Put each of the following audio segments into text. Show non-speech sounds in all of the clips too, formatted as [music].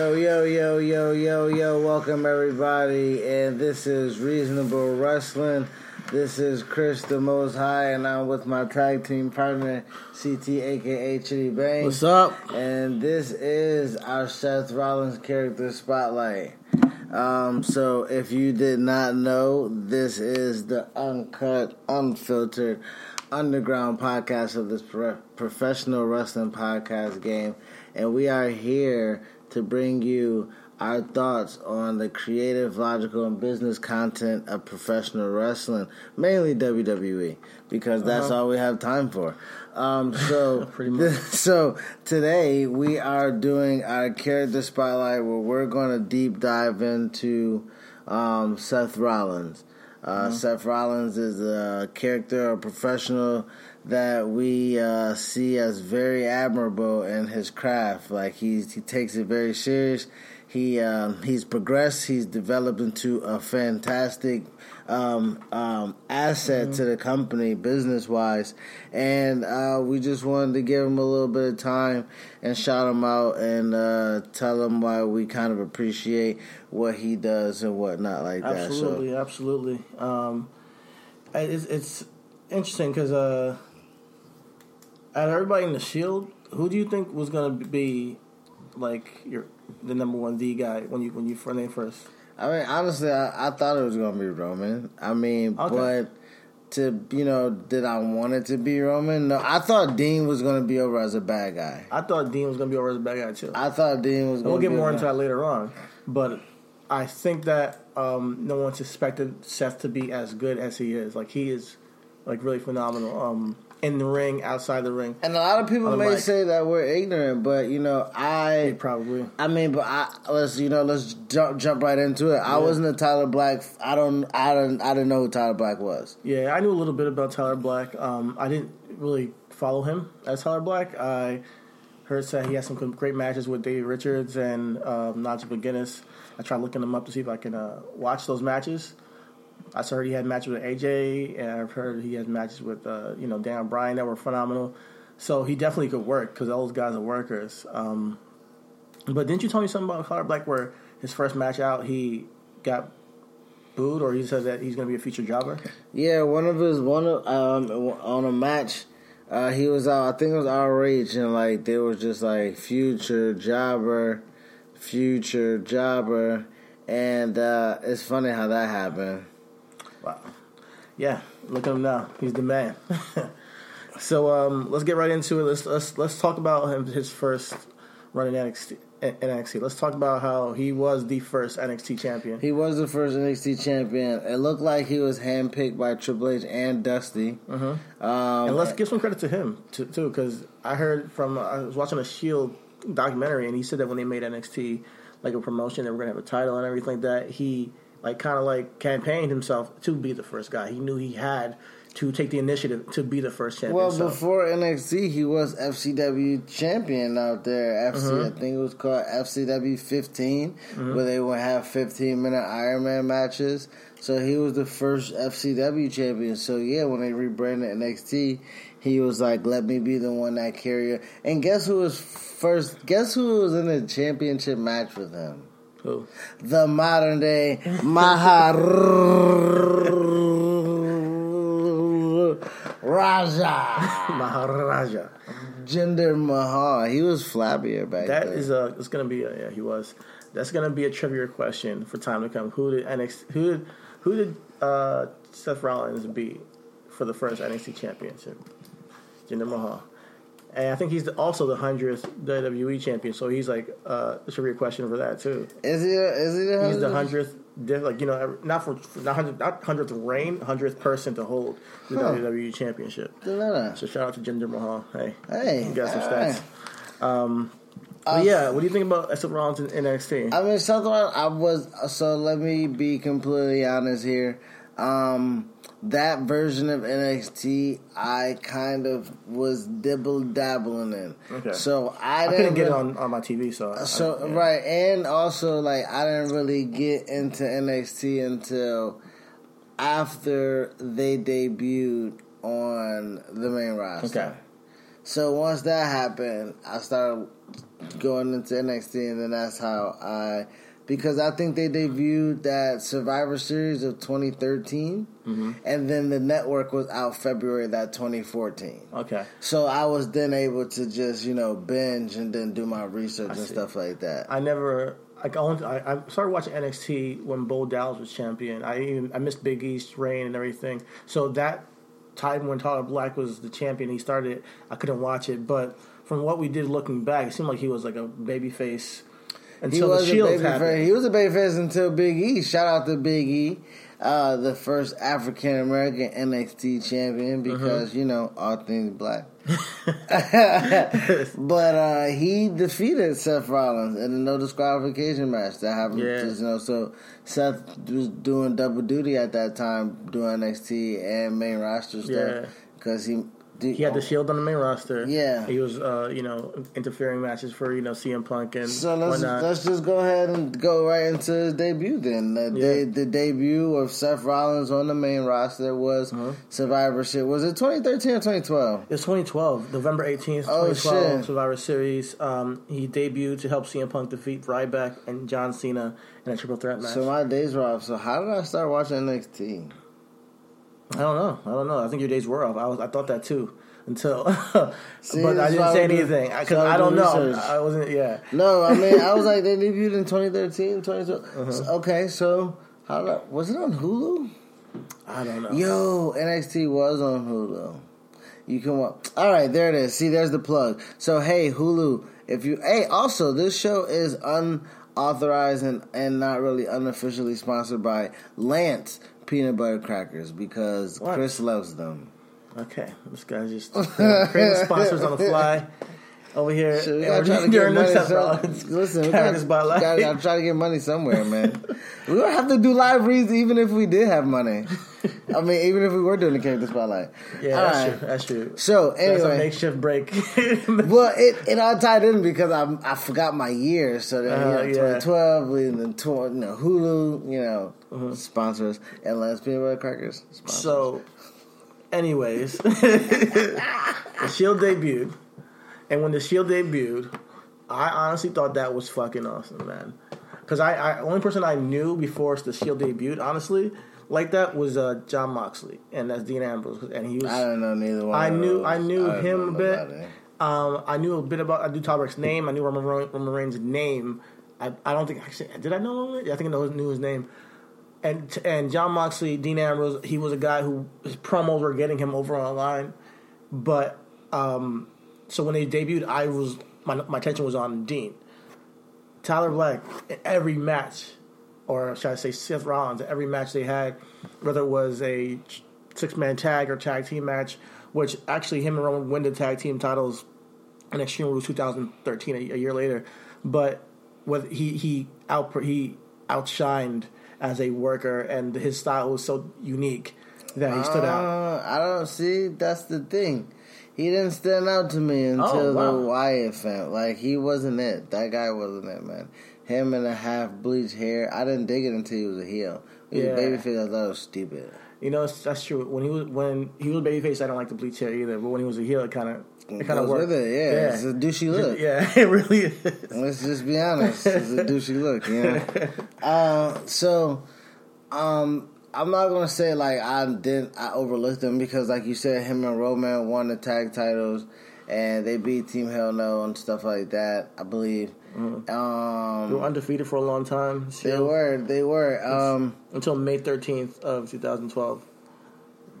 Yo, yo, yo, yo, yo, yo, welcome everybody. And this is Reasonable Wrestling. This is Chris the Most High, and I'm with my tag team partner, CT, aka Chitty Bang. What's up? And this is our Seth Rollins character spotlight. Um, so if you did not know, this is the uncut, unfiltered, underground podcast of this pro- professional wrestling podcast game. And we are here to bring you our thoughts on the creative, logical, and business content of professional wrestling, mainly WWE, because that's Uh-huh. all we have time for. Um, [laughs] so, [laughs] so today we are doing our character spotlight where we're going to deep dive into um, Seth Rollins. Uh, Seth Rollins is a character, a professional that we uh, see as very admirable in his craft. Like he's he takes it very serious. He um, he's progressed. He's developed into a fantastic um, um, asset to the company business wise, and uh, we just wanted to give him a little bit of time and shout him out and uh, tell him why we kind of appreciate what he does and whatnot like that. Absolutely, So absolutely. Um, it's, it's interesting because uh, out of everybody in the Shield, who do you think was going to be like your the number one D guy when you when you first name first? I mean, honestly, I, I thought it was gonna be Roman. I mean, Okay. but to you know, did I want it to be Roman? No, I thought Dean was gonna be over as a bad guy. I thought Dean was going to be over as a bad guy too. I thought Dean was. Gonna we'll get more into that later on, but I think that um, no one suspected Seth to be as good as he is. Like he is, like really phenomenal um, in the ring, outside the ring. And a lot of people may mic. say that we're ignorant, but you know, I Probably. I mean, but I let's you know let's jump jump right into it. I wasn't a Tyler Black. I don't I don't I didn't know who Tyler Black was. Yeah, I knew a little bit about Tyler Black. Um, I didn't really follow him as Tyler Black. I heard that he had some great matches with Dave Richards and um, Nigel McGuinness. I tried looking him up to see if I can uh, watch those matches. I heard he had matches with AJ, and I've heard he has matches with uh, you know Dan Bryan that were phenomenal. So he definitely could work because those guys are workers. Um, but didn't you tell me something about Tyler Black where his first match out he got booed, or he said that he's going to be a featured jobber? Yeah, one of his one of um on a match, uh, he was out. I think it was outrage, and like they was just like future jobber, future jobber, and uh, it's funny how that happened. Wow. Yeah, look at him now. He's the man. [laughs] so um, let's get right into it. Let's let's let's talk about him his first run in NXT. NXT. Let's talk about how he was the first NXT champion. He was the first NXT champion. It looked like he was handpicked by Triple H and Dusty. Um, and let's give some credit to him too, because I heard from I was watching a Shield documentary, and he said that when they made NXT like a promotion, they were gonna have a title and everything like that. He like kind of like campaigned himself to be the first guy. He knew he had to take the initiative to be the first champion. Well, so. before NXT, he was FCW champion out there. FC, Mm-hmm. I think it was called FCW 15, where they would have 15 minute Iron Man matches. So he was the first FCW champion. So yeah, when they rebranded NXT, he was like, "Let me be the one that carry it." And guess who was first? Guess who was in the championship match with him? Who? The modern day Maharaja. Maharaja. Jinder Mahal. He was flabbier back That then. is a. It's gonna be a. Yeah, he was. That's gonna be a trivia question for time to come. Who did NXT? Who did? Who did uh, Seth Rollins beat for the first NXT championship? Jinder Mahal. And I think he's also the hundredth WWE champion. So he's like uh, a trivia question for that too. Is he? Is he the? He's the hundredth, like you know, not for not hundred, not hundredth reign, hundredth person to hold the Huh. WWE championship. Didn't know that. So shout out to Jinder Mahal. Hey, Hey, you got some stats. right. Um, but yeah, what do you think about Seth Rollins in NXT? I mean, something I was. So let me be completely honest here. Um, that version of NXT, I kind of was dibble dabbling in. Okay. So I, I didn't couldn't get it on, on my TV, so I- So I, yeah. right, and also like I didn't really get into NXT until after they debuted on the main roster. Okay. So once that happened, I started going into NXT, and then that's how I, because I think they debuted that Survivor Series of 2013, Mm-hmm. and then the network was out February of that 2014. Okay. So I was then able to just you know binge and then do my research and see. stuff like that. I never. Like, I, only, I, I started watching NXT when Bo Dallas was champion. I even I missed Big E's reign and everything. So that time when Tyler Black was the champion, he started. I couldn't watch it, but from what we did looking back, it seemed like he was like a baby face He until was the a Shield baby happened. face. He was a baby face until Big E. Shout out to Big E, uh, the first African American NXT champion Mm-hmm. because you know all things black. [laughs] [laughs] but uh, he defeated Seth Rollins in a no disqualification match that happened. Yeah. You know, so Seth was doing double duty at that time, doing NXT and main roster stuff because he. He had the Shield on the main roster. Yeah. he was, uh, you know, interfering matches for you know CM Punk and So let's whatnot. let's just go ahead and go right into his debut then. The, Yeah. de- the debut of Seth Rollins on the main roster was Uh-huh. Survivor Shit. Was it 2013 or 2012? It's 2012, November 18th, Oh, 2012, shit. Survivor Series. Um, he debuted to help CM Punk defeat Ryback and John Cena in a triple threat match. So my days were off. So how did I start watching NXT? I don't know. I don't know. I think your days were off. I was. I thought that too until, [laughs] See, but I didn't say anything because we I don't do know. I wasn't. Yeah. No, I mean I was like they [laughs] debuted in 2013, 2012. Uh-huh. So- okay, so how was it on Hulu? I don't know. Yo, NXT was on Hulu. You can watch. All right, there it is. See, there's the plug. So, hey, Hulu, if you. Hey, also, this show is unauthorized and, and not really unofficially sponsored by Lance Peanut Butter Crackers because What? Chris loves them. Okay, this guy's just [laughs] creating sponsors on the fly over here. So we and gotta we're try to [laughs] get money. Some, [laughs] listen, we gotta, gotta, gotta try to get money somewhere, man. we don't have to do live reads even if we did have money. [laughs] I mean, even if we were doing the character spotlight. Yeah, All that's right. true. That's true. So That's a anyway, makeshift break. [laughs] Well, it, it all tied in because I I forgot my year. So then, Uh, you know, yeah. 2012, and then tw- you know, Hulu, you know, Uh-huh. sponsors, and Lance Peanut Butter Crackers. Sponsors. So, anyways, [laughs] the Shield debuted, and when the Shield debuted, I honestly thought that was fucking awesome, man. Because I, I, only person I knew before the Shield debuted, honestly, like that was uh, Jon Moxley, and that's Dean Ambrose, and he was. I don't know neither one. I of knew. I knew don't him a bit. Um, I knew a bit about I knew Talberg's name. I knew Roman, Roman Reigns' name. I, I don't think actually did I know him? Yeah, I think I know, knew his name. And and Jon Moxley, Dean Ambrose, he was a guy who his promos were getting him over online. But um, so when they debuted, I was my my attention was on Dean. Tyler Black, in every match, or should I say Seth Rollins, every match they had, whether it was a six man tag or tag team match, which actually him and Roman win the tag team titles in Extreme Rules 2013, a, a year later. But with he he out he outshined as a worker, and his style was so unique that he stood out. Uh, I don't see. That's the thing. He didn't stand out to me until Oh, wow. the Wyatt fan. Like he wasn't it. That guy wasn't it, man. Him and a half bleached hair. I didn't dig it until he was a heel. He was Yeah. a babyface. I thought it was stupid. You know, that's true. When he was when he was babyface, I don't like the bleach hair either. But when he was a heel, it kind of it kind of worked. with it, yeah. It's a douchey look. Yeah, [laughs] it really is. Let's just be honest. It's a [laughs] douchey look, you know. Uh, so, um, I'm not gonna say like I didn't I overlooked them because, like you said, him and Roman won the tag titles and they beat Team Hell No and stuff like that. I believe. They were Um, undefeated for a long time. they were. They were. Um, until May thirteenth of 2012.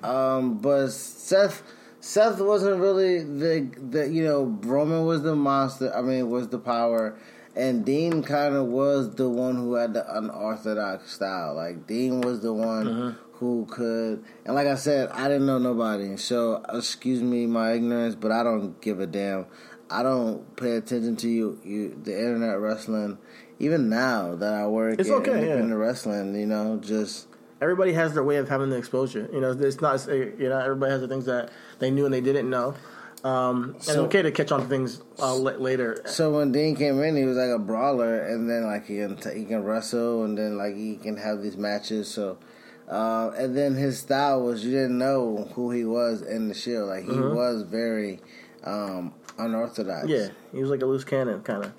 Um, but Seth, Seth wasn't really the the you know Roman was the monster. I mean, was the power, and Dean kind of was the one who had the unorthodox style. Like Dean was the one who could, and like I said, I didn't know nobody. So excuse me my ignorance, but I don't give a damn. I don't pay attention to you, you the internet wrestling. Even now that I work It's in okay, yeah. independent wrestling, you know, just Everybody has their way of having the exposure. You know, it's not you know everybody has the things that they knew and they didn't know. Um, and it's okay to catch on to things uh, later. So when Dean came in, he was like a brawler, and then like he can he can wrestle, and then like he can have these matches. So, uh, and then his style was you didn't know who he was in the Shield. Like he was very um, unorthodox. Yeah, he was like a loose cannon kind of.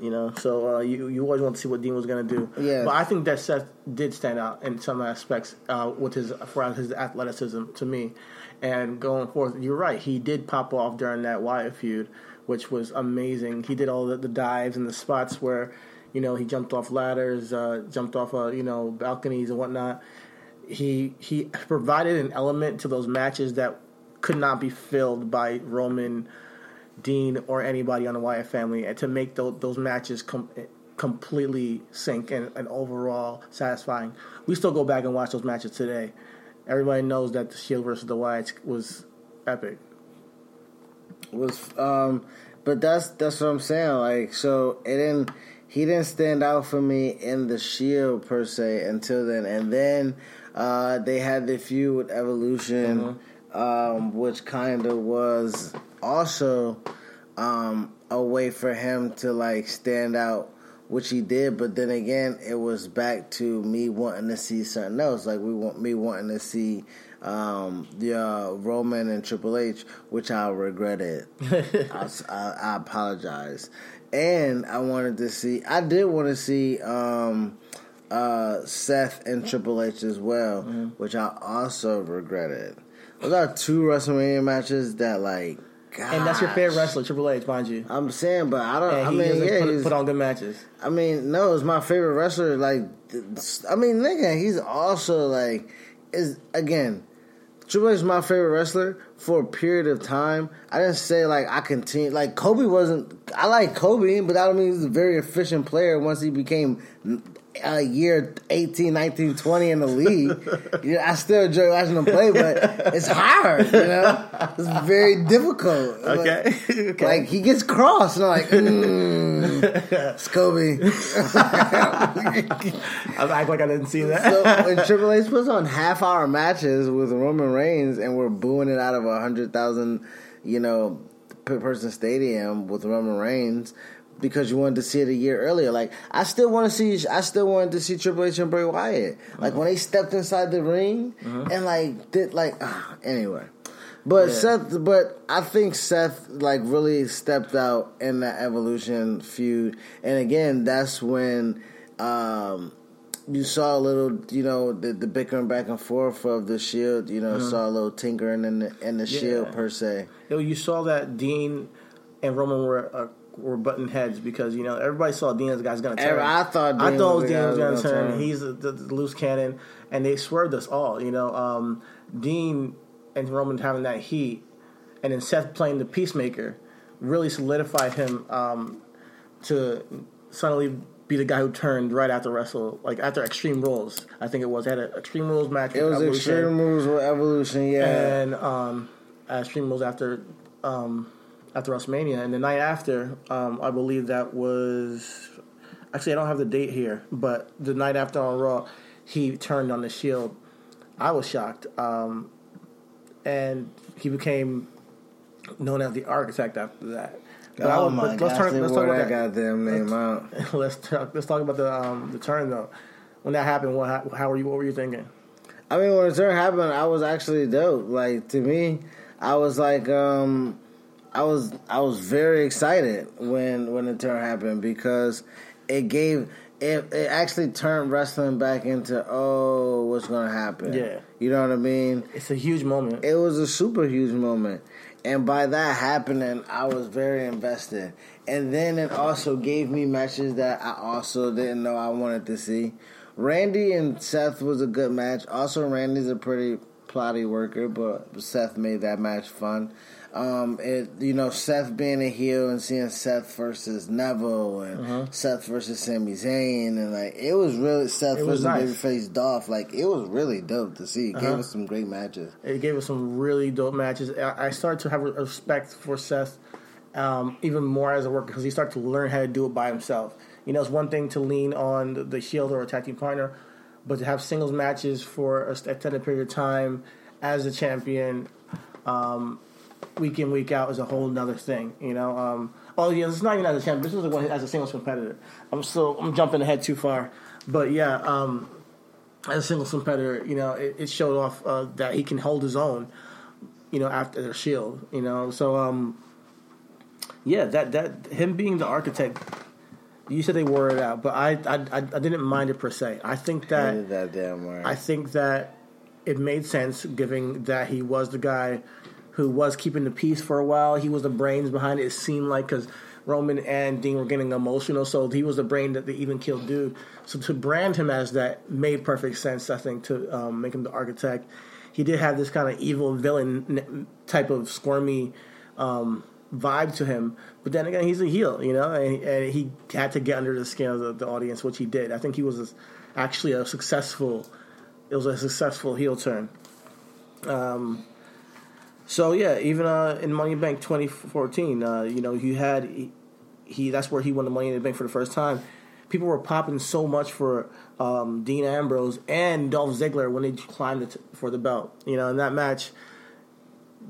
You know, so uh, you you always want to see what Dean was going to do. Yeah. but I think that Seth did stand out in some aspects uh, with his for his athleticism to me. And going forth, you're right. He did pop off during that Wyatt feud, which was amazing. He did all the, the dives and the spots where, you know, he jumped off ladders, uh, jumped off, uh, you know, balconies and whatnot. He he provided an element to those matches that could not be filled by Roman. Dean or anybody on the Wyatt family and to make those, those matches com- completely sync and, and overall satisfying. We still go back and watch those matches today. Everybody knows that the Shield versus the Wyatts was epic. was um but that's that's what I'm saying like so it didn't he didn't stand out for me in the shield per se until then and then uh they had the feud with evolution um which kind of was also um a way for him to like stand out which he did but then again it was back to me wanting to see something else like we want me wanting to see um, the uh, Roman and Triple H, which I regretted. I, I, I apologize, and I wanted to see. I did want to see um, uh, Seth and Triple H as well, which I also regretted. Those are two WrestleMania matches that, like, And that's your favorite wrestler, Triple H, mind you. I'm saying, but I don't. And I he mean, doesn't yeah, put, put on good matches. I mean, no, it's my favorite wrestler. Like, I mean, nigga, he's also like, is again, Triple H is my favorite wrestler for a period of time. I didn't say like I continue. Like Kobe wasn't. I like Kobe, but I don't mean he's a very efficient player. Once he became a year 18, 19, 20 in the league, yeah, I still enjoy watching them play, but it's hard. You know, it's very difficult. Okay. [laughs] okay. Like he gets crossed, and I'm like, mm, it's Kobe. I act like I didn't see that. so when Triple H puts on half hour matches with Roman Reigns, and we're booing it out of a hundred thousand, you know, per person stadium with Roman Reigns. Because you wanted to see it a year earlier, like I still want to see, I still wanted to see Triple H and Bray Wyatt. Like when they stepped inside the ring and like did like ah, anyway. But Yeah. Seth, but I think Seth like really stepped out in that Evolution feud, and again, that's when um, you saw a little, you know, the, the bickering back and forth of the Shield. You know, saw a little tinkering in the in the Shield per se. Yo, you saw that Dean and Roman were uh, were butting heads because you know everybody saw Dean as the guy's gonna turn. I thought I thought was was gonna gonna turn. turn. He's the, the, the loose cannon, and they swerved us all. You know, um, Dean and Roman having that heat, and then Seth playing the peacemaker really solidified him um, to suddenly be the guy who turned right after Wrestle, like after Extreme Rules. I think it was they had an Extreme Rules match. It was Evolution Extreme Moves with Evolution, yeah. and um, Extreme Rules after um, after WrestleMania, and the night after, um, I believe that was actually I don't have the date here, but the night after on Raw, he turned on the Shield I was shocked. Um, and he became known as the architect after that. But oh my but gosh, turn- let's talk about that. goddamn name out. [laughs] let's talk. Let's talk about the um, the turn though. When that happened, what how, how were you? What were you thinking? I mean, when the turn happened, I was actually dope. Like to me, I was like, um, I was I was very excited when when the turn happened because it gave it it actually turned wrestling back into oh what's gonna happen. Yeah. you know what I mean. It's a huge moment. It was a super huge moment. And by that happening, I was very invested. And then it also gave me matches that I also didn't know I wanted to see. Randy and Seth was a good match. Also, Randy's a pretty plotty worker, but Seth made that match fun. Um, it you know Seth being a heel and seeing Seth versus Neville and Uh-huh. Seth versus Sami Zayn and like it was really Seth It versus nice. Babyface Dolph. Like it was really dope to see. It Uh-huh. gave us some great matches. It gave us some really dope matches. I started to have respect for Seth um, even more as a worker because he started to learn how to do it by himself. You know, it's one thing to lean on the, the Shield or a tag team partner, but to have singles matches for a extended period of time as a champion, um, week in week out is a whole nother thing. You know. Um, oh yeah, it's not even as a champion. This was one as a singles competitor. I'm still I'm jumping ahead too far, but yeah. Um, as a singles competitor, you know, it, it showed off uh, that he can hold his own, you know, after the Shield, you know. So, um, yeah, that that him being the architect, you said they wore it out, but I I, I, I didn't mind it per se. I think that Hated that damn word. I think that it made sense, given that he was the guy who was keeping the peace for a while. He was the brains behind it. It seemed like because Roman and Dean were getting emotional, so he was the brain that they even killed dude. So to brand him as that made perfect sense. I think to um, make him the architect. He did have this kind of evil villain type of squirmy um, vibe to him, but then again, he's a heel, you know, and, and he had to get under the skin of the, the audience, which he did. I think he was actually a successful it was a successful heel turn. Um, so yeah, even uh, in Money in the Bank 2014, uh, you know, you had he, he that's where he won the Money in the Bank for the first time. People were popping so much for um, Dean Ambrose and Dolph Ziggler when they climbed it for the belt. You know, in that match,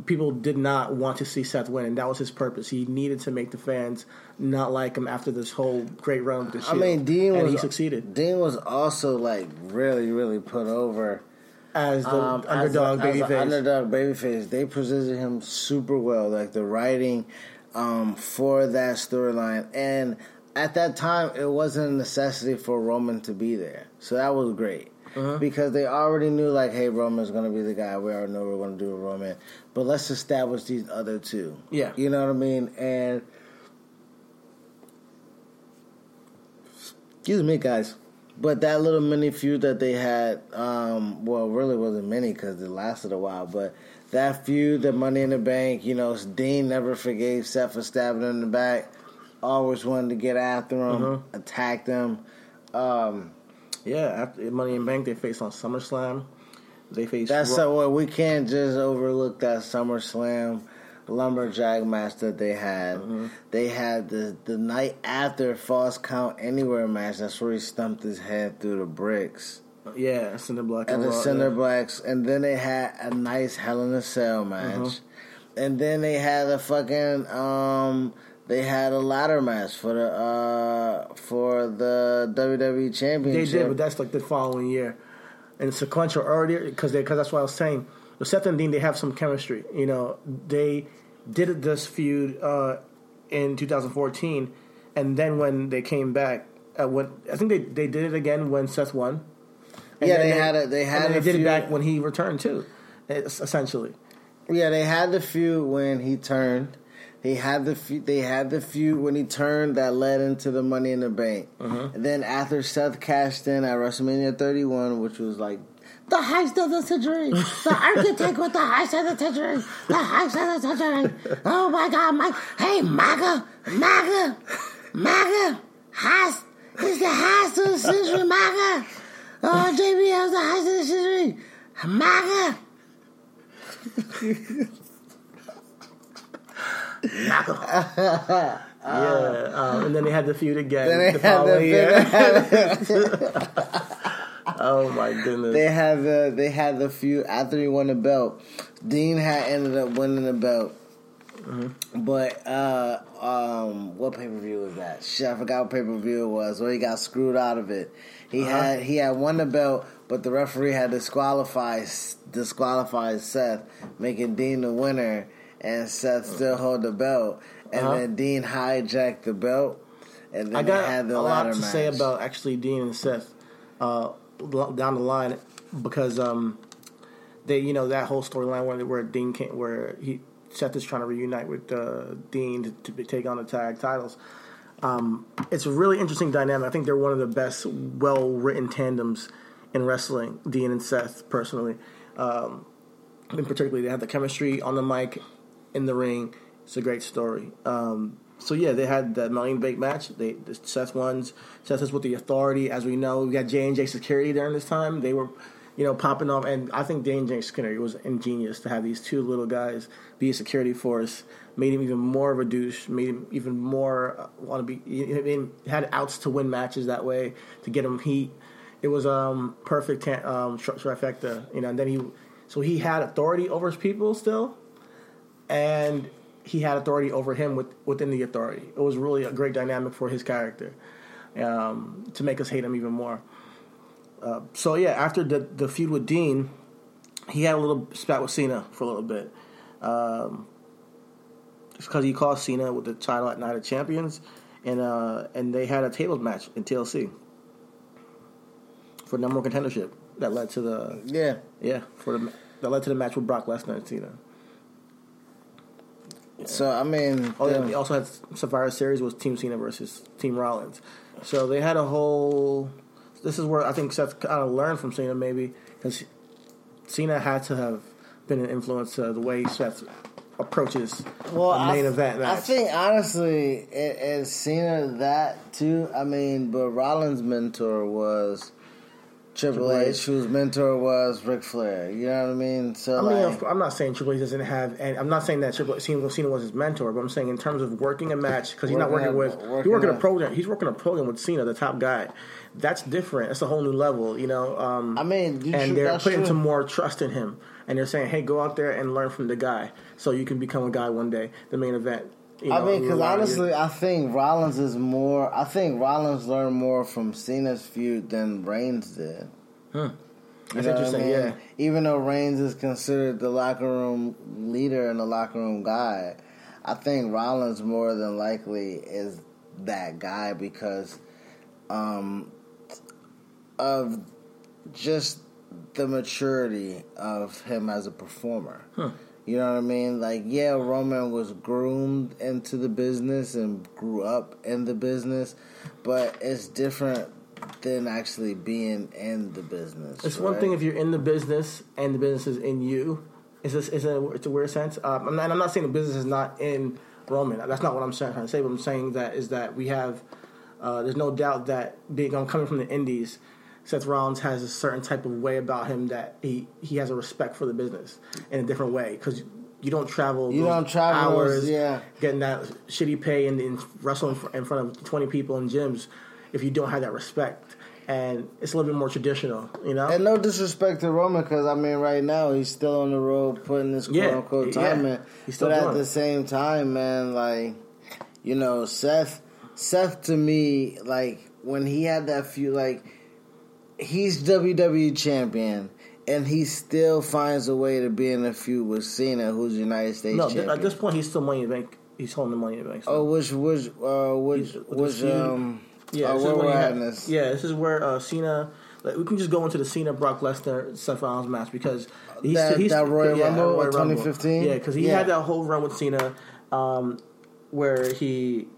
people did not want to see Seth win, and that was his purpose. He needed to make the fans not like him after this whole great run with the I mean, Dean and was he succeeded Dean was also like really, really put over as the um, underdog as a, as a babyface. underdog babyface. They positioned him super well, like the writing um, for that storyline. And at that time, it wasn't a necessity for Roman to be there, so that was great. Uh-huh. Because they already knew, like, hey, Roman's going to be the guy. We already know we're going to do a Roman. But let's establish these other two. Yeah. You know what I mean? And excuse me, guys. But that little mini feud that they had, um, well, really wasn't mini because it lasted a while. But that feud, the Money in the Bank, you know, Dean never forgave Seth for stabbing him in the back. Always wanted to get after him, Mm-hmm. attack them. Um, Yeah, after Money in the Bank, they faced on SummerSlam. They faced that's Raw- so what we can't just overlook that SummerSlam lumberjack match that they had. Mm-hmm. They had the the night after false count anywhere match. That's where he stumped his head through the bricks. yeah, Cinder Black and and the Cinder yeah. Blacks, and then they had a nice Hell in a Cell match, Mm-hmm. and then they had a fucking um, they had a ladder match for the uh for the WWE championship. They did, but that's like the following year, and sequential earlier because because that's what I was saying. With Seth and Dean, they have some chemistry. You know, they did this feud uh, in 2014, and then when they came back, uh, when I think they they did it again when Seth won. And Yeah, then they had a- they had and then a they did feud- it back when he returned too, essentially. yeah, they had the feud when he turned. They had the feud, they had the feud when he turned that led into the Money in the Bank. Uh-huh. And then after Seth cashed in at WrestleMania 31, which was like the heist of the century, the [laughs] architect with the heist of the century, the heist of the century. Oh my God, Mike! Hey, Maggle, Maggle, Maggle, heist. It's the heist of the century, Maggle. Oh, JBL's the heist of the century, Maggle. Maggle. [laughs] yeah, um, and then they had the feud again Then they the had following year. [laughs] oh my goodness. they had the they had the few after he won the belt. Dean had ended up winning the belt. But uh, um, what pay per view was that? Shit, I forgot what pay per view it was. Where he got screwed out of it. He had he had won the belt, but the referee had disqualified disqualified Seth, making Dean the winner, and Seth still hold the belt. And Uh-huh. then Dean hijacked the belt, and then I they got had the a lot to match. say about actually Dean and Seth uh, down the line because um, they, you know, that whole storyline where where Dean came, where he Seth is trying to reunite with uh, Dean to, to take on the tag titles. Um, it's a really interesting dynamic. I think they're one of the best, well written tandems in wrestling. Dean and Seth, personally, um, and particularly they have the chemistry on the mic, in the ring. It's a great story. Um, so yeah, they had the the Bank match. They the Seth wins. Seth is with the Authority, as we know. We got J and J Security during this time. They were, you know, popping off, and I think J and J Security was ingenious to have these two little guys be a security force. Made him even more of a douche. Made him even more want to be. You know, I mean, had outs to win matches that way to get him heat. It was um perfect um tri- trifecta, you know. And then he, so he had authority over his people still, and he had authority over him with, within the authority. It was really a great dynamic for his character um, to make us hate him even more. Uh, so yeah, after the the feud with Dean, he had a little spat with Cena for a little bit. Um, it's because he called Cena with the title at Night of Champions, and uh, and they had a tables match in TLC for number one contendership that led to the Yeah, yeah for the that led to the match with Brock Lesnar and Cena. So I mean, Oh, yeah. the- They also had Survivor Series was Team Cena versus Team Rollins. So they had a whole. This is where I think Seth kind of learned from Cena, maybe because Cena had to have been an influence to the way Seth approaches well, a main I, event I think honestly, it, it's Cena that too. I mean, but Rollins' mentor was Triple H, H. whose mentor was Ric Flair. You know what I mean? So I mean, like, of- I'm not saying Triple H doesn't have, and I'm not saying that Triple Cena, Cena was his mentor, but I'm saying in terms of working a match because he's not Working with working he's working a a- program. He's working a program with Cena, the top guy. That's different. That's a whole new level, you know. Um, I mean, you and tr- they're putting true. some more trust in him, and they're saying, "Hey, go out there and learn from the guy, so you can become a guy one day." The main event. You I mean, because rely on you. honestly, I think Rollins is more. I think Rollins learned more from Cena's feud than Reigns did. That's You know what I interesting. mean? Yeah. Even though Reigns is considered the locker room leader and the locker room guy, I think Rollins more than likely is that guy because um, of just the maturity of him as a performer. You know what I mean? Like, yeah, Roman was groomed into the business and grew up in the business, but it's different than actually being in the business. It's one thing if you're in the business and the business is in you. It's a, it's a, it's a weird sense. Um, I'm not, and I'm not saying the business is not in Roman. That's not what I'm saying, trying to say. What I'm saying that is that we have. Uh, there's no doubt that being I'm coming from the Indies, Seth Rollins has a certain type of way about him that he he has a respect for the business in a different way because. You don't travel. You don't travel those- hours, yeah. Getting that shitty pay and, and wrestling in front of twenty people in gyms, if you don't have that respect, and it's a little bit more traditional, you know. And no disrespect to Roman, because I mean, right now he's still on the road putting his quote Yeah, unquote yeah. time in. He's still but at the same time, man, like you know, Seth, Seth to me, like when he had that few, like he's WWE champion. And he still finds a way to be in a feud with Cena, who's United States No, champion. at this point, he's still Money in the Bank. He's holding the Money in the Bank. oh, which, which, uh, which, which, um, yeah, this is where had- this. Yeah, this is where uh, Cena. Like, we can just go into the Cena Brock Lesnar Seth Rollins match because he's, That- he's that Royal yeah, Rumble Royal of Rumble. 2015? Yeah, because he Yeah. had that whole run with Cena, um, where he.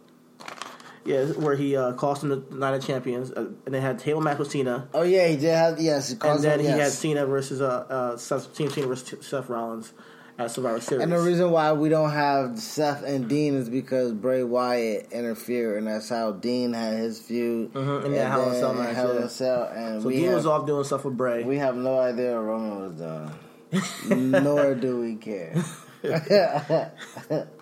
Yeah, where he uh, cost him the Night of Champions, uh, and they had table match with Cena, Oh yeah, he did have yes. He and then him, he had. Cena versus uh, uh, Seth, Team Cena versus Seth Rollins at Survivor Series. And the reason why we don't have Seth and Dean is because Bray Wyatt interfered, and that's how Dean had his feud. Mhm, in that Hell in a Cell match, Hell in a Cell, and so Dean have, was off doing stuff with Bray. we have no idea what Roman was doing, [laughs] nor do we care. [laughs]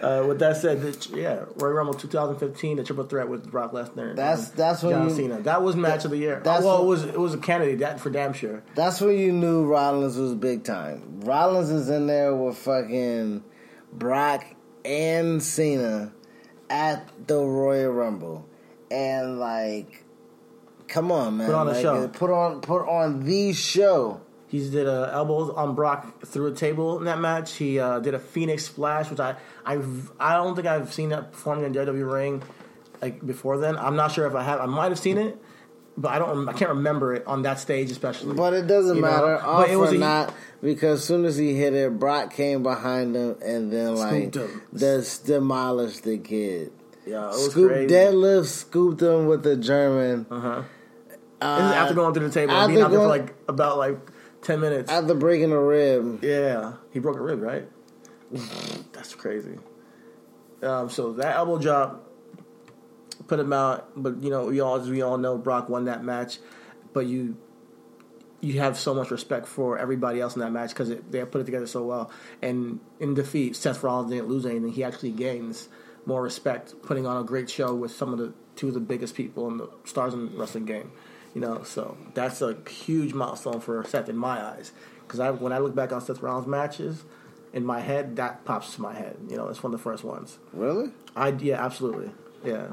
Uh, with that said, the, yeah, Royal Rumble 2015, the triple threat with Brock Lesnar. That's- that's when John you- Cena. That was match of the year. That's well, what- it was it was a candidate that for damn sure. That's when you knew Rollins was big time. Rollins is in there with fucking Brock and Cena at the Royal Rumble, and like, come on, man, Put on a Like, show. Put on put on the show. He did uh, elbows on Brock through a table in that match. He uh, did a Phoenix splash, which I I I don't think I've seen that performed in WWE ring like before then. I'm not sure if I have. I might have seen it, but I don't. I can't remember it on that stage, especially. But it doesn't You know? matter, But it was or a- not, because as soon as he hit it, Brock came behind him and then like just demolished the kid. yeah, it Scoop crazy. deadlift, scooped him with the German. Uh-huh. This is after going through the table, being out there for like about like ten minutes. After breaking a rib, Yeah, he broke a rib, right? [laughs] That's crazy. Um, so that elbow drop put him out, but you know we all as we all know Brock won that match, but you you have so much respect for everybody else in that match because they put it together so well. And in defeat, Seth Rollins didn't lose anything; he actually gains more respect, putting on a great show with some of the two of the biggest people in the stars in the wrestling game. You know, so that's a huge milestone for Seth in my eyes. Because I, when I look back on Seth Rollins matches, in my head, that pops to my head. You know, it's one of the first ones. really? I yeah, absolutely, yeah.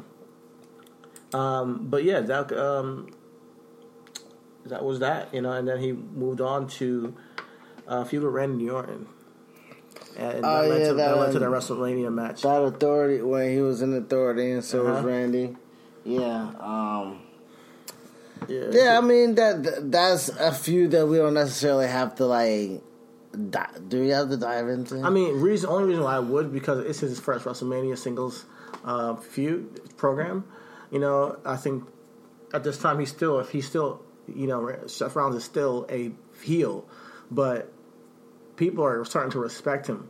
Um, but yeah, that um, that was that. You know, and then he moved on to uh, feud with Randy Orton, and that, Oh, led, yeah, to, that, that led to the. WrestleMania match. That authority when he was in authority, and so was Uh-huh. Randy. Yeah, um, yeah, yeah. I mean that that's a few that we don't necessarily have to like. Di- do we have to dive into? I mean, reason only reason why I would because it's his first WrestleMania singles uh, feud program. You know, I think at this time he's still if he's still you know Seth Rollins is still a heel, but people are starting to respect him.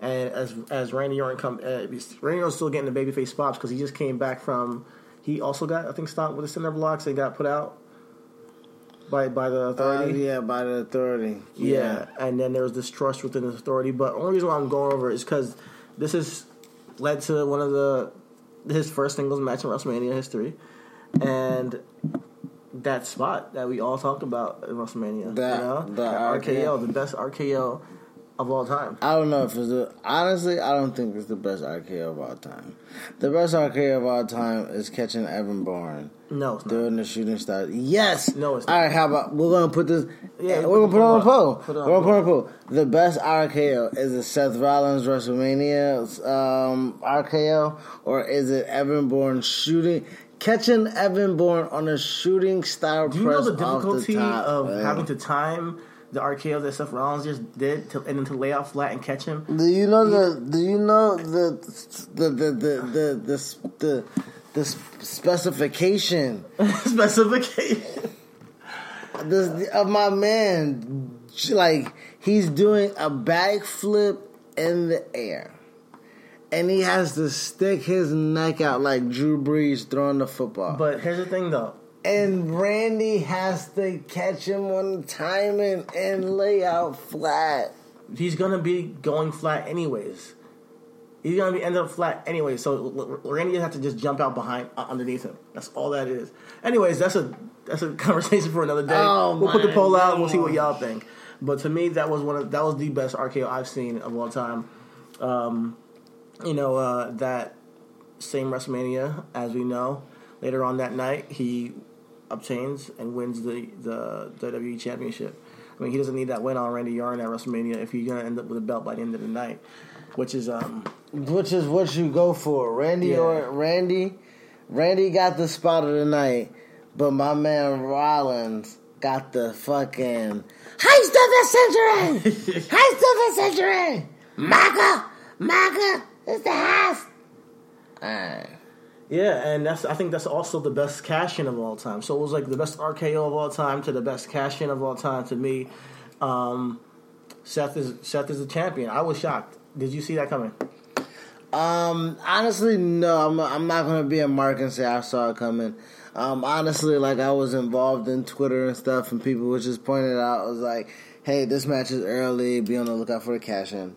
And as as Randy Orton come, uh, Randy Orton's still getting the babyface spots because he just came back from. He also got I think stopped with the cinder blocks. They got put out by by the Uh, authority. yeah, by the authority. Yeah. and then there was distrust within the authority. But only reason why I'm going over it is because this has led to one of the his first singles match in WrestleMania history, and that spot that we all talked about in WrestleMania. That- you know? the RKO. RKO, the best RKO of all time. I don't know if it's the honestly. I don't think it's the best RKO of all time. The best RKO of all time is catching Evan Bourne No, it's not. the shooting star. Yes. No, it's all right. How about we're gonna put this? Yeah, we're gonna put on a poll. Put on we're gonna put on a poll. The best RKO is it Seth Rollins WrestleMania um, RKO or is it Evan Bourne shooting? Catching Evan Bourne on a shooting star Do you know the difficulty the top, of man. having to time the RKO that Seth Rollins just did, to, and then to lay out flat and catch him? Do you know the? Do you know the the the the the the, the, specification [laughs] Specification. this, of my man? Like he's doing a backflip in the air, and he has to stick his neck out like Drew Brees throwing the football. But here's the thing, though. And Randy has to catch him on timing and lay out flat. he's gonna be going flat anyways. He's gonna be end up flat anyway. So Randy has to just jump out behind uh, underneath him. That's all that is. Anyways, that's a that's a [laughs] conversation for another day. Oh, we'll put the poll out. And we'll see what y'all think. But to me, that was one of that was the best RKO I've seen of all time. Um, you know uh, that same WrestleMania, as we know, later on that night he obtains and wins the the WWE Championship. I mean, he doesn't need that win on Randy Orton at WrestleMania if he's gonna end up with a belt by the end of the night, which is um Which is what you go for, Randy Yeah. or Randy. Randy got the spot of the night, but my man Rollins got the fucking heist of the century, [laughs] heist of the century, Maggle, Maggle is the heist. Alright. Yeah, and that's I think that's also the best cash in of all time. So it was like the best RKO of all time to the best cash in of all time to me. Um, Seth is Seth is the champion. I was shocked. Did you see that coming? Um, honestly, no. I'm I'm not gonna be a mark and say I saw it coming. Um, honestly, like I was involved in Twitter and stuff, and people was just pointed out. I was like, "Hey, this match is early. Be on the lookout for the cash in."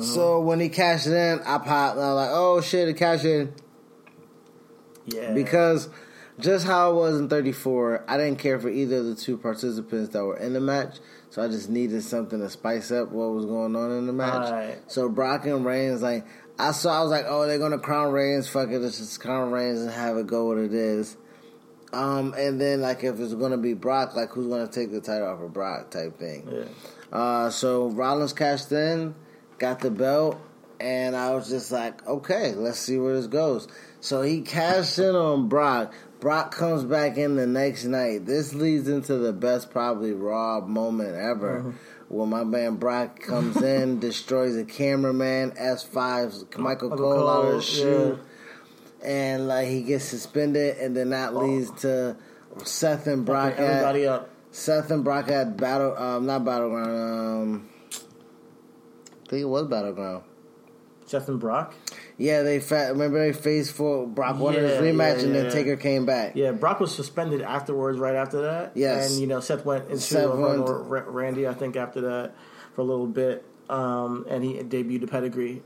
So when he cashed in, I popped. And I was like, "Oh shit, he cash in." Yeah, Because just how I was in 34, I didn't care for either of the two participants that were in the match. So I just needed something to spice up what was going on in the match. Alright. So Brock and Reigns, like I saw, I was like, "Oh, they're gonna crown Reigns. Fuck it, let's just crown Reigns and have it go what it is." Um, and then like if it's gonna be Brock, like who's gonna take the title off of Brock type thing. yeah. Uh, so Rollins cashed in, got the belt, and I was just like, okay, let's see where this goes. So he cashed in on Brock. Brock comes back in the next night. This leads into the best, probably Raw moment ever. When my man Brock comes [laughs] in, destroys a cameraman, F5's Michael Michael Cole out of his shoe, and like he gets suspended, and then that leads to Seth and Brock at Everybody up. Seth and Brock had battle, um, not battleground. Um, I think it was battleground. Seth and Brock. Yeah, they fa- remember they faced for Brock wanted his rematch, yeah, and then yeah. Taker came back. Yeah, Brock was suspended afterwards, right after that. Yes. and you know Seth went into Seth a went- Randy, I think, after that for a little bit, um, and he debuted the pedigree.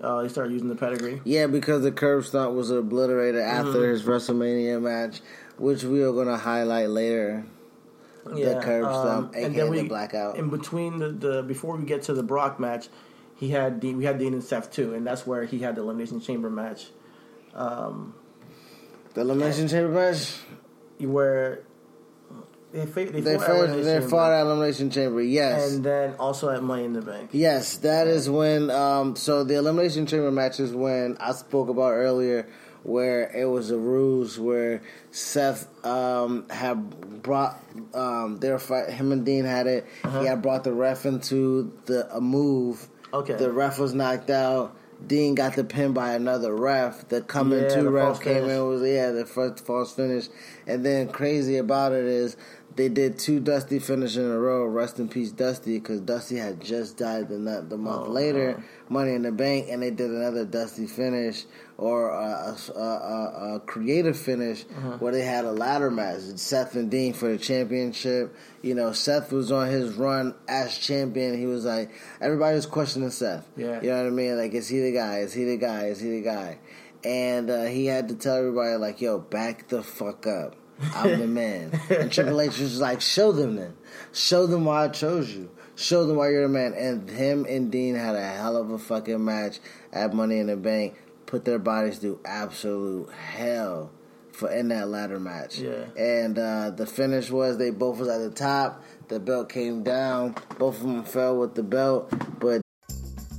Uh, he started using the pedigree. Yeah, because the curb stomp was obliterated after Mm-hmm. his WrestleMania match, which we are going to highlight later. Yeah, the curb stomp, and aka then the we, blackout. In between the, the before we get to the Brock match, he had Dean, we had Dean and Seth too, and that's where he had the elimination chamber match, The Elimination Chamber match. where they fa- they, They fought at fought, Elimination they Chamber. fought at Elimination Chamber. Yes. and then also at Money in the Bank. Yes, that is when. Um, so the elimination chamber match is when I spoke about earlier, where it was a ruse where Seth um, had brought um, their fight. Him and Dean had it. He had brought the ref into the a move. Okay. The ref was knocked out. Dean got the pin by another ref. The coming Yeah, two the ref came finish. in was yeah the first false finish, and then crazy about it is they did two Dusty finishes in a row. Rest in peace, Dusty, because Dusty had just died the the month Oh, later. Money in the Bank, and they did another Dusty finish or a, a, a, a creative finish Uh-huh. where they had a ladder match. Seth and Dean for the championship. You know, Seth was on his run as champion. He was like everybody was questioning Seth. Yeah. you know what I mean? Like, is he the guy? Is he the guy? Is he the guy? And uh, he had to tell everybody like, "Yo, back the fuck up." I'm the man. [laughs] And Triple H was like, show them then. Show them why I chose you. Show them why you're the man. And him and Dean had a hell of a fucking match at Money in the Bank. Put their bodies through absolute hell for in that ladder match. Yeah. And uh, the finish was they both was at the top. The belt came down. Both of them fell with the belt. But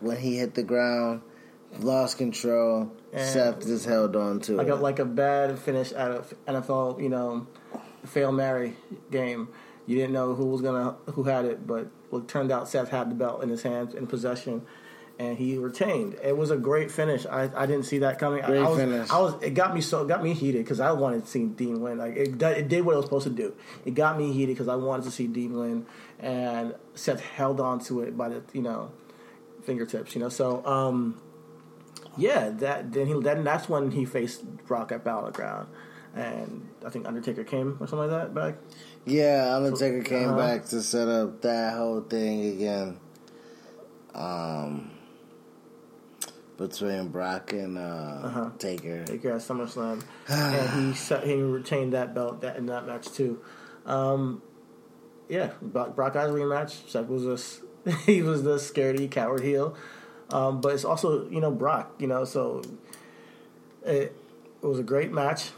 when he hit the ground, lost control. And- Seth just held on to like it. a like a bad finish at a NFL, you know, Hail Mary game. You didn't know who was gonna who had it, but it turned out Seth had the belt in his hands in possession, and he retained. It was a great finish. I, I didn't see that coming. I- Great I, was, finish. I was it got me so it got me heated because I wanted to see Dean win. Like it, it did what it was supposed to do. It got me heated because I wanted to see Dean win, and Seth held on to it by the you know fingertips. You know, so um, yeah, that then he then that's when he faced Brock at Battleground, and I think Undertaker came or something like that back. Yeah, Undertaker came uh-huh. back to set up that whole thing again. Um, between Brock and uh, Uh-huh. Taker. Taker at SummerSlam, [sighs] and he set, he retained that belt that in that match too. Um, yeah, Brock, Brock rematch. Seth was a s- [laughs] he was the scaredy coward heel. Um, but it's also you know Brock. You know, so it, it was a great match.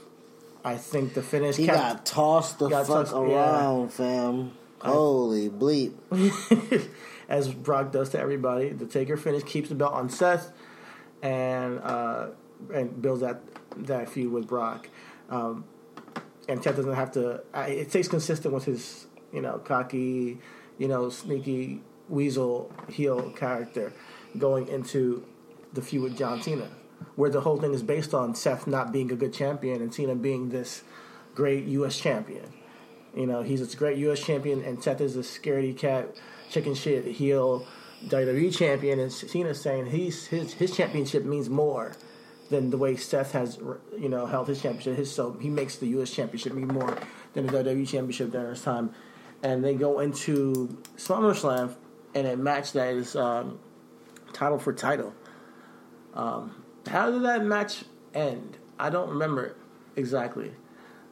I think the finish. He kept- got tossed the got fuck tossed- yeah. around, fam. Holy bleep. [laughs] as Brock does to everybody. The Taker finish keeps the belt on Seth, and uh, and builds that that feud with Brock. Um, and Seth doesn't have to. I, it stays consistent with his you know cocky, you know sneaky weasel heel character going into the feud with John Cena, where the whole thing is based on Seth not being a good champion and Cena being this great U.S. champion. You know, he's this great U.S. champion, and Seth is a scaredy cat, chicken shit heel WWE champion, and Cena's saying he's his his championship means more than the way Seth has you know held his championship. His so he makes the U.S. championship mean more than the WWE championship during his time, and they go into SummerSlam in a match that is um, title for title. Um, how did that match end? I don't remember exactly,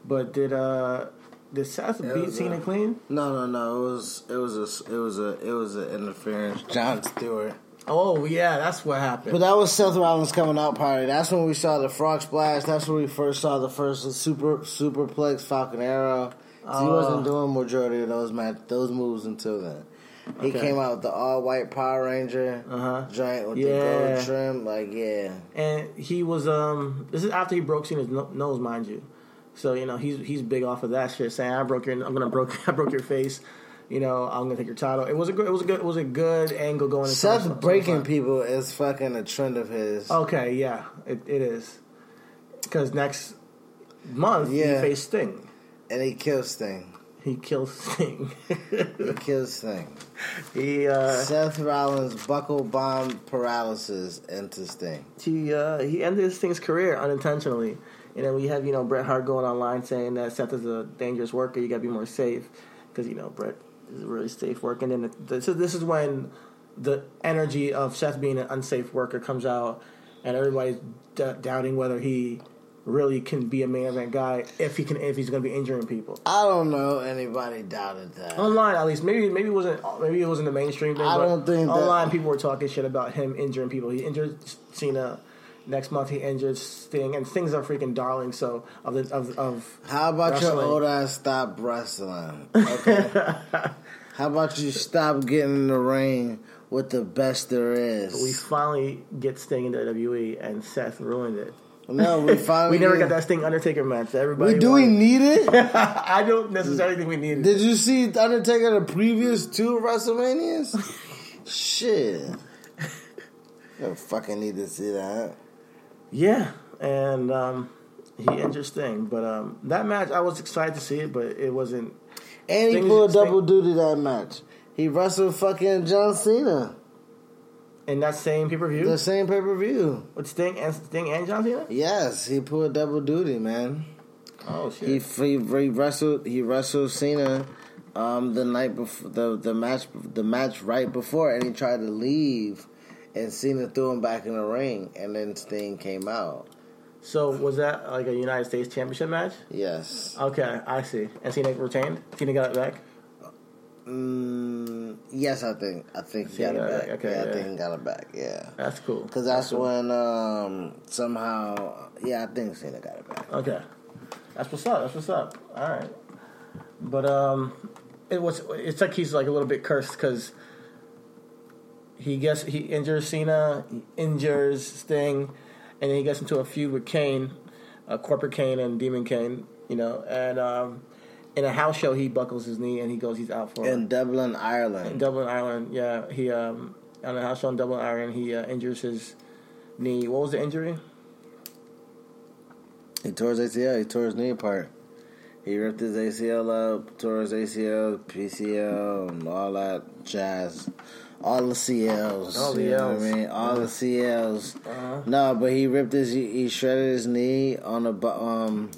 but did uh did Seth beat was, Cena uh, clean? No, no, no. It was it was a it was a it was an interference. Jon Stewart. Oh yeah, that's what happened. But that was Seth Rollins coming out party. That's when we saw the frog splash. That's when we first saw the first super superplex Falcon Arrow. he Oh. wasn't doing majority of those match those moves until then. He Okay. came out with the all white Power Ranger Uh-huh. joint with the gold trim. Like yeah, and he was um this is after he broke Cena's no- nose, mind you. So you know he's he's big off of that shit, saying I broke your I'm gonna broke [laughs] I broke your face. You know I'm gonna take your title. It was a good it was a good it was a good angle going. into Seth breaking people is fucking a trend of his. Okay, yeah, it, it is. Because next month Yeah. he faced Sting. And he kills Sting. He kills Sting. He kills Sting. [laughs] he uh, Seth Rollins buckle bomb paralysis into Sting. he uh, he ended Sting's career unintentionally. And then we have you know Bret Hart going online saying that Seth is a dangerous worker. You got to be more safe because you know Bret is a really safe worker. And then the, the, so this is when the energy of Seth being an unsafe worker comes out, and everybody's d- doubting whether he really can be a main event guy if he can if he's going to be injuring people. I don't know anybody doubted that. Online, at least, maybe maybe it wasn't maybe it wasn't the mainstream thing. I don't think that- online people were talking shit about him injuring people. He injured Cena. Next month he injured Sting, and things are freaking darling. So of the of of How about your old ass stop wrestling? Okay. [laughs] How about you stop getting in the ring with the best there is? we finally get Sting in WWE, and Seth ruined it. No, we [laughs] finally We never got that Sting Undertaker match. Everybody, We do we need it? [laughs] I don't necessarily think we need it. Did you see Undertaker the previous two WrestleManias? Shit. [laughs] You don't fucking need to see that. Yeah, and um, he injured Sting, but um, that match I was excited to see it, but it wasn't. And he pulled double duty that match. He wrestled fucking John Cena. In that same pay per view? The same pay per view. with Sting and Sting and John Cena. Yes, he pulled double duty, man. Oh shit! He, he, he wrestled he wrestled Cena um, the night before the the match the match right before, and he tried to leave, and Cena threw him back in the ring, and then Sting came out. so was that like a United States Championship match? Yes. Okay, I see. And Cena retained. Cena got it back. Mm, yes, I think I think he got it got it back. okay, yeah, I think he got it back. Yeah. That's cool. Because that's cool. when um, somehow, yeah, I think Cena got it back. Okay, that's what's up. That's what's up. All right, but um, it was. It's like he's like a little bit cursed because he gets he injures Cena, he injures Sting, and then he gets into a feud with Kane, uh, Corporate Kane and Demon Kane. You know, and um, in a house show he buckles his knee and he goes he's out for In Dublin, Ireland. In Dublin, Ireland. Yeah, he um on a house show in Dublin, Ireland. He uh, injures his knee. What was the injury? He tore his ACL. He tore his knee apart. He ripped his ACL up, tore his ACL, PCL, and all that jazz. All the CLs. All the you know Ls. I mean? All the CLs. Uh-huh. No, but he ripped his, he shredded his knee on a, um,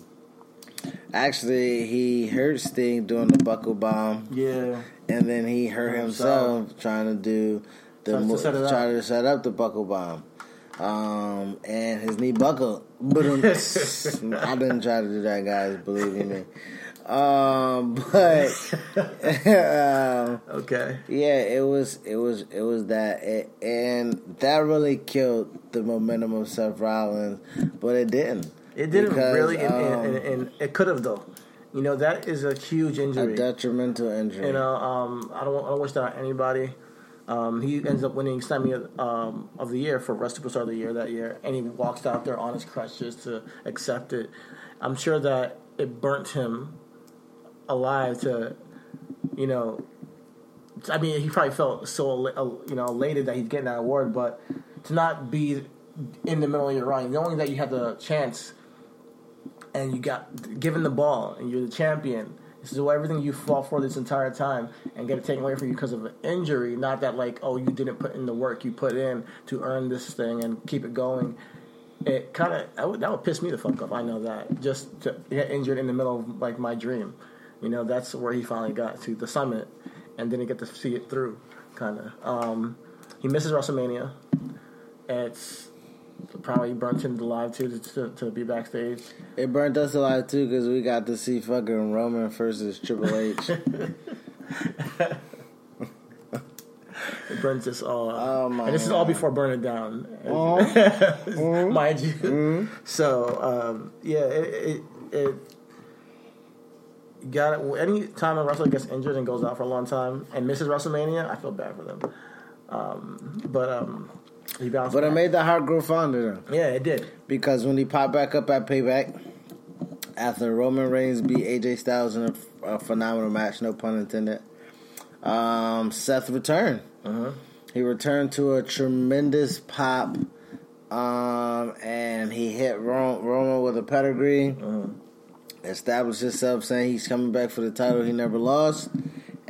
actually, he hurt Sting doing the buckle bomb. Yeah. And then he hurt himself trying to do the to up. to set up the buckle bomb. Um, and his knee buckled. But [laughs] I didn't try to do that, guys. Believe me. Um, but [laughs] [laughs] um, Okay. yeah, it was it was it was that, it, and that really killed the momentum of Seth Rollins, but it didn't. It didn't Because, really, and, um, and, and, and it could have though. You know that is a huge injury, a detrimental injury. You know, um, I don't I don't wish that on anybody. Um, he ends up winning Slammy um, of the year for Rest Superstar of the Year that year, and he walks out there on his crutches to accept it. I'm sure that it burnt him alive to, you know, I mean, he probably felt so you know elated that he's getting that award, but to not be in the middle of your run, knowing that you had the chance and you got given the ball and you're the champion. This is everything you fought for this entire time and get it taken away from you because of an injury. Not that like, oh, you didn't put in the work you put in to earn this thing and keep it going. It kind of that would, piss me the fuck off. I know that just to get injured in the middle of like my dream. You know, that's where he finally got to the summit and didn't get to see it through. Kind of. Um, he misses WrestleMania. It's probably burnt him alive too to, to, be backstage. It burnt us alive too because we got to see fucking Roman versus Triple H. [laughs] [laughs] It burns us all. Oh, my and this is all before Burn It Down, [laughs] Mm-hmm. mind you. So um, yeah, it, it, it got it. Any time a wrestler gets injured and goes out for a long time and misses WrestleMania, I feel bad for them. Um, but um, he bounced. but it made the heart grow fonder though. yeah, it did. Because when he popped back up at Payback, after Roman Reigns beat AJ Styles in a, a phenomenal match, no pun intended, um, Seth returned. He returned to a tremendous pop, um, and he hit Ro- Roman with a pedigree. Established himself, saying he's coming back for the title he never lost.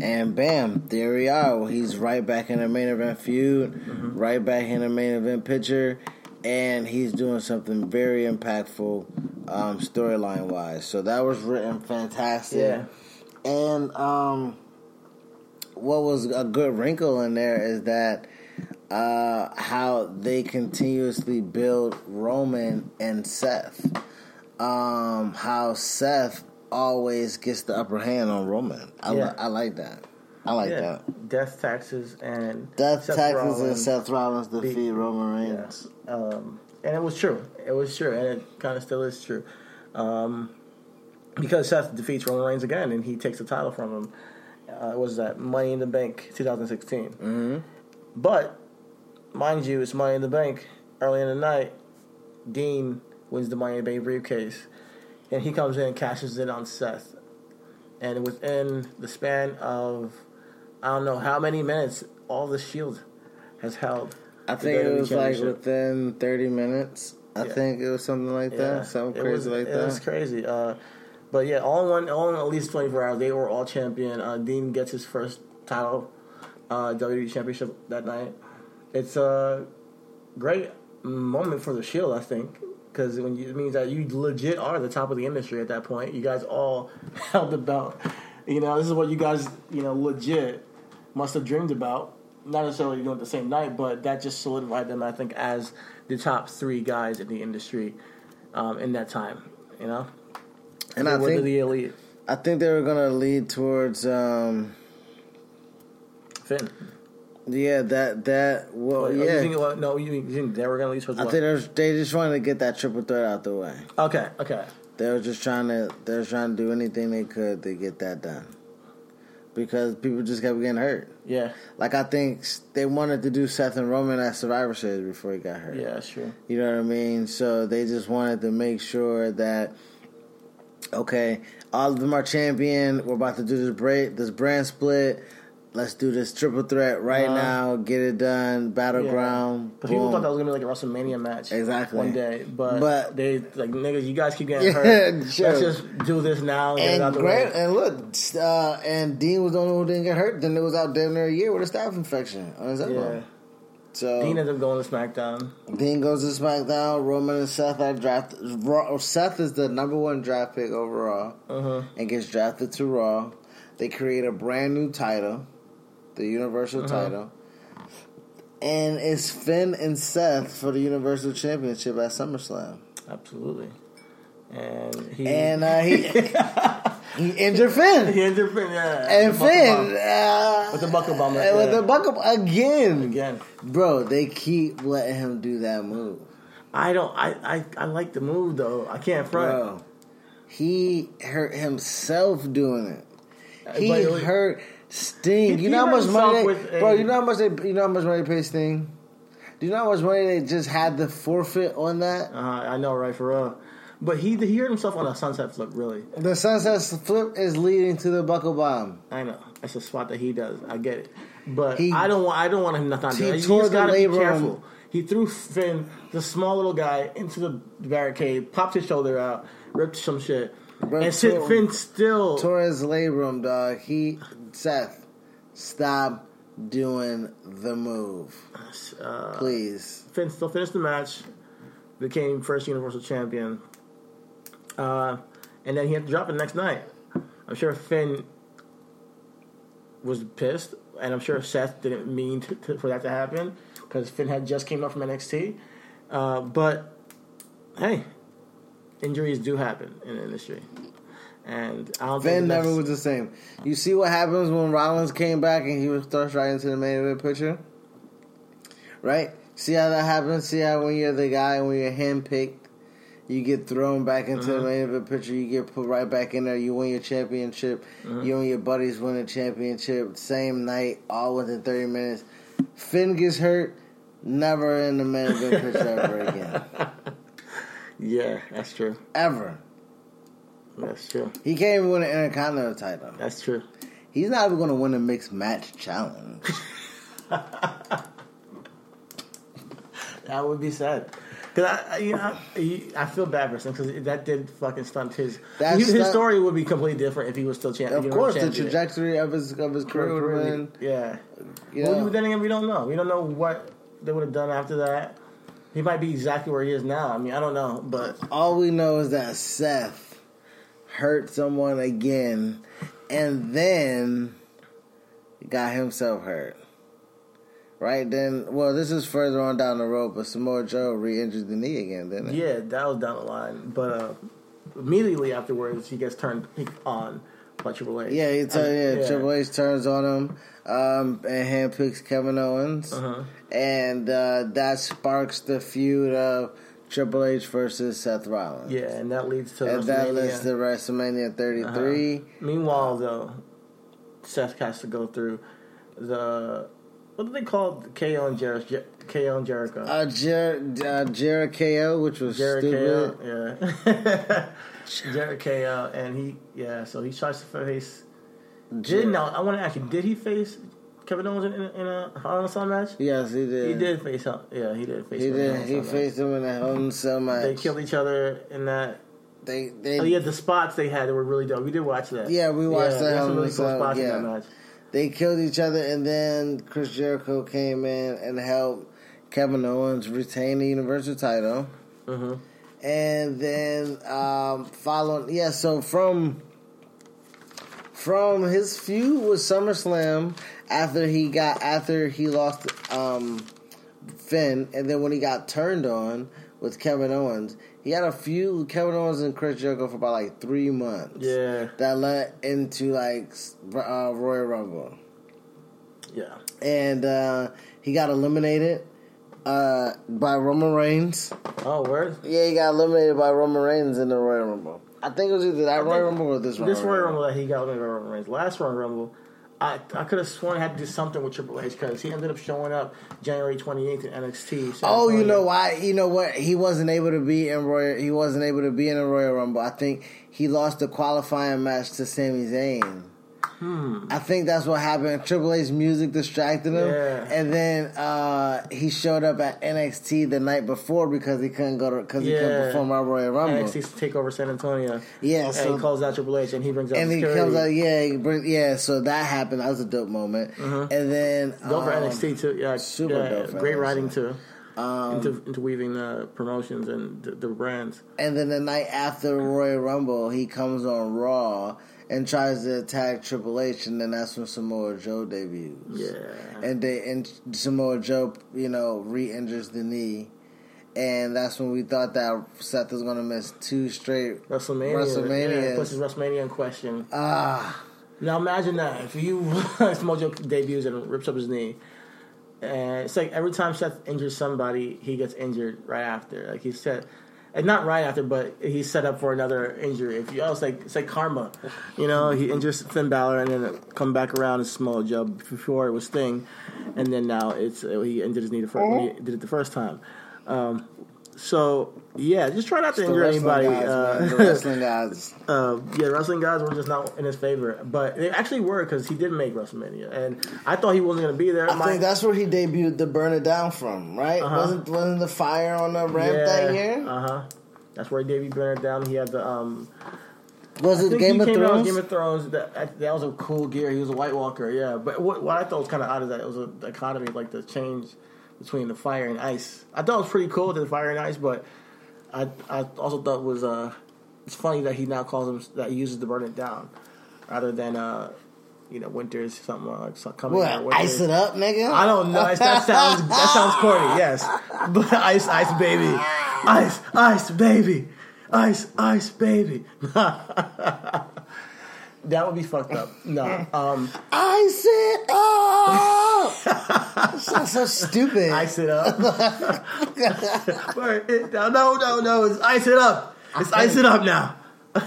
And bam, there we are. He's right back in the main event feud, right back in the main event picture, and he's doing something very impactful um, storyline wise. So that was written fantastic. Yeah. And um, what was a good wrinkle in there is that uh, how they continuously build Roman and Seth. Um, how Seth always gets the upper hand on Roman. I, li- Yeah. I like that. I like Yeah, that. death taxes and Death Seth taxes and Seth Rollins defeat beat- Roman Reigns. Yes. Um, and it was true. It was true, and it kind of still is true. Um, because Seth defeats Roman Reigns again, and he takes the title from him. Uh, it was that Money in the Bank 2016. Mm-hmm. But, mind you, it's Money in the Bank. Early in the night, Dean wins the Money in the Bank briefcase, and he comes in and cashes in on Seth. And within the span of, I don't know how many minutes, all the Shield has held. I think it was like within 30 minutes. I Yeah. think it was something like that. Something crazy was, like that. it was crazy. Uh, but yeah, all in one, all in at least twenty four hours, they were all champion. Uh, Dean gets his first title, uh, WWE Championship that night. It's a great moment for the Shield, I think, because when you, it means that you legit are the top of the industry at that point. You guys all [laughs] held the belt. You know, this is what you guys, you know, legit must have dreamed about. Not necessarily doing it the same night, but that just solidified them, I think, as the top three guys in the industry um, in that time. You know, And They I think the elite. I think they were gonna lead towards um Finn. Yeah that that well Oh, yeah You think, well, no, you think, you think they were going to lead towards I what? think they, was, they just wanted to get that triple threat out the way. okay, okay. They were just trying to they were trying to do anything they could to get that done because people just kept getting hurt. Yeah, Like I think they wanted to do Seth and Roman at Survivor Series before he got hurt. yeah, that's true. You know what I mean? So they just wanted to make sure that okay, all of them are champion. We're about to do this break, this brand split. Let's do this triple threat right Uh-huh. now. Get it done. Battleground. Because people boom. thought that was going to be like a WrestleMania match. Exactly. One day. But, But- they, like, niggas, you guys keep getting Yeah, [laughs] hurt. sure. Let's just do this now and, get it out and Grant, and look, uh, and Dean was the only one who didn't get hurt. Then it was out damn near a year with a staph infection on his elbow. Yeah. So Dean ends up going to SmackDown. Dean goes to SmackDown. Roman and Seth are drafted. Seth is the number one draft pick overall Uh-huh. and gets drafted to Raw. They create a brand new title, the Universal Uh-huh. title. And it's Finn and Seth for the Universal Championship at SummerSlam. Absolutely. And he. And uh, he [laughs] he injured Finn. He injured Finn, yeah. and Finn uh, With the buckle bomb, and with the buckle again. Again. Bro, they keep letting him do that move. I don't. I, I, I like the move though. I can't front. Bro, he hurt himself doing it. He But it- hurt Sting. You know how much money, they, bro? a- You know how much they, you know how much money they pay Sting. Do you know how much money they just had to forfeit on that? Uh, I know, right, for real. But he he hurt himself on a sunset flip. Really, The sunset flip is leading to the buckle bomb. I know that's a spot that he does. I get it, but He- I don't want. I don't want him nothing he He tore just the gotta be careful. He threw Finn, the small little guy, into the barricade, popped his shoulder out, ripped some shit, Bro, and Finn still. Torres labrum, dog. He Seth, stop doing the move, Uh, please. Finn still finished the match, became first Universal Champion, uh, and then he had to drop it the next night. I'm sure Finn was pissed, and I'm sure Seth didn't mean to, to, for that to happen because Finn had just came up from NXT. Uh, but hey, injuries do happen in the industry, and I don't Finn never was the same. You see what happens when Rollins came back and he was thrust right into the main event picture? Right? See how that happens? See how when you're the guy, when you're handpicked, you get thrown back into Uh-huh. the main event picture, you get put right back in there, you win your championship, Uh-huh. you and your buddies win a championship, same night, all within 30 minutes. Finn gets hurt, never in the main event picture ever again. [laughs] Yeah, that's true. Ever. That's true. He can't even win an Intercontinental title. That's true. He's not even going to win a mixed match challenge. [laughs] That would be sad. Cause I, I, you know, I, I feel bad for him because that did fucking stunt his. That his, stunt- story would be completely different if he was still champion. Of course, the trajectory of his of his career would have been. Yeah. You Well, know, but then again, we don't know. We don't know what they would have done after that. He might be exactly where he is now. I mean, I don't know, but all we know is that Seth hurt someone again, and then got himself hurt. Right then, well, this is further on down the road, but Samoa Joe re-injured the knee again, didn't he? yeah, that was down the line. But uh, immediately afterwards, he gets turned on by Triple H. Yeah, he t- And- yeah, Triple H turns on him um, and handpicks Kevin Owens, Uh-huh. and uh, that sparks the feud of Triple H versus Seth Rollins. Yeah, and that leads to and that leads to WrestleMania 33. Meanwhile, though, Seth has to go through the what do they call it? KO and Jericho? Jer- KO and Jericho. Uh, Jer- uh, Jericho, which was Jericho, stupid. yeah, [laughs] Jericho, and he yeah. So he tries to face. Did now I want to ask you, did he face Kevin Owens in, in, in a Hell in a Cell match? Yes, he did. He did face him. Yeah, he did face. He him in a Hell did. He match. faced him in a Hell in a Cell match. They killed each other in that. They, they, Oh yeah, the spots they had that were really dope. We did watch that. Yeah, we watched yeah, that Hell some in a really cool spots in that match. they killed each other, and then Chris Jericho came in and helped Kevin Owens retain the Universal title. Mm-hmm. And then um, following, yeah. So from from his feud with SummerSlam after he got after he lost um, Finn, and then when he got turned on with Kevin Owens, he had a feud with Kevin Owens and Chris Jericho for about like three months. Yeah, that led into like uh, Royal Rumble, yeah. and uh, he got eliminated uh, by Roman Reigns. Oh, word. Yeah, he got eliminated by Roman Reigns in the Royal Rumble. I think it was either that Royal Rumble or this Royal This Royal Rumble. Rumble that he got with Roman Reigns. Last Royal Rumble, I I could have sworn it had to do something with Triple H because he ended up showing up January 28th in NXT. San Oh, you know why? You know what? He wasn't able to be in Royal. He wasn't able to be in a Royal Rumble. I think he lost the qualifying match to Sami Zayn. Hmm. I think that's what happened. Triple H's music distracted him, Yeah. and then uh, he showed up at NXT the night before because he couldn't go to because he couldn't perform at Royal Rumble. NXT take over San Antonio. Yeah, and so- he calls out Triple H and he brings out and he comes out, yeah, he bring, yeah. So that happened. That was a dope moment. And then Go for um, NXT too. Yeah, super yeah, dope Great NXT. writing too. Um, into interweaving the promotions and the, the brands. And then the night after Royal Rumble, he comes on Raw and tries to attack Triple H, and then that's when Samoa Joe debuts. Yeah. And they and Samoa Joe, you know, re-injures the knee, and that's when we thought that Seth was gonna miss two straight WrestleMania. WrestleManias. Yeah, puts his WrestleMania in question. Ah, Now imagine that if you [laughs] Samoa Joe debuts and rips up his knee, and it's like every time Seth injures somebody, he gets injured right after. Like he said, and not right after, but he's set up for another injury. If you, oh, it's like it's like karma, you know. He injures Finn Balor and then come back around and Samoa Joe Before it was Sting, and then now it's he injured his knee the first he did it the first time. Um, so yeah, just try not to injure anybody. guys, uh, [laughs] wrestling guys. uh, yeah, wrestling guys were just not in his favor, but they actually were because he did make WrestleMania, and I thought he wasn't going to be there. I My- think that's where he debuted the Burn It Down from, right? Uh-huh. Wasn't wasn't the fire on the ramp that year? Uh huh. That's where Davey Burn it down. He had the um. Was it Game of Thrones? Game of Thrones. That, that was a cool gear. He was a White Walker, yeah. But what, what I thought was kind of odd is that it was a dichotomy, like the change between the fire and ice. I thought it was pretty cool to the fire and ice, but I I also thought it was uh it's funny that he now calls him that he uses the burn it down rather than uh you know winters something like something coming out. what? Ice it up, nigga. I don't know. It's- That sounds that sounds corny. Yes, but [laughs] ice, ice, baby, ice, ice, baby, ice, ice, baby. [laughs] that would be fucked up. No, [laughs] um, Ice it up. [laughs] It sounds so stupid. ice it up. [laughs] It- no, no, no, no. It's ice it up. It's ice it up now.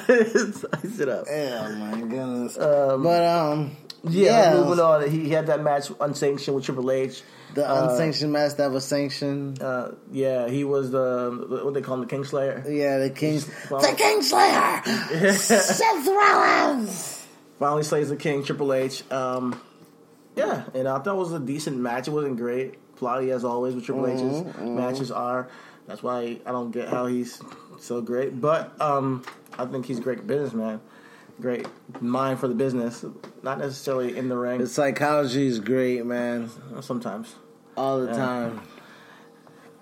it's ice it up. Oh my goodness. but um, Yeah, yeah, moving on. He had that match unsanctioned with Triple H. the unsanctioned match that was sanctioned. Uh, yeah, he was the what they call him, the Kingslayer. yeah, the King, the Kingslayer, [laughs] Seth Rollins. finally slays the king, Triple H. Um, yeah, and I thought it was a decent match. It wasn't great. Plotty as always with Triple H's matches are. That's why I don't get how he's so great. But um, I think he's a great businessman. Great mind for the business. Not necessarily in the ring. The psychology is great, man. Sometimes. All the time.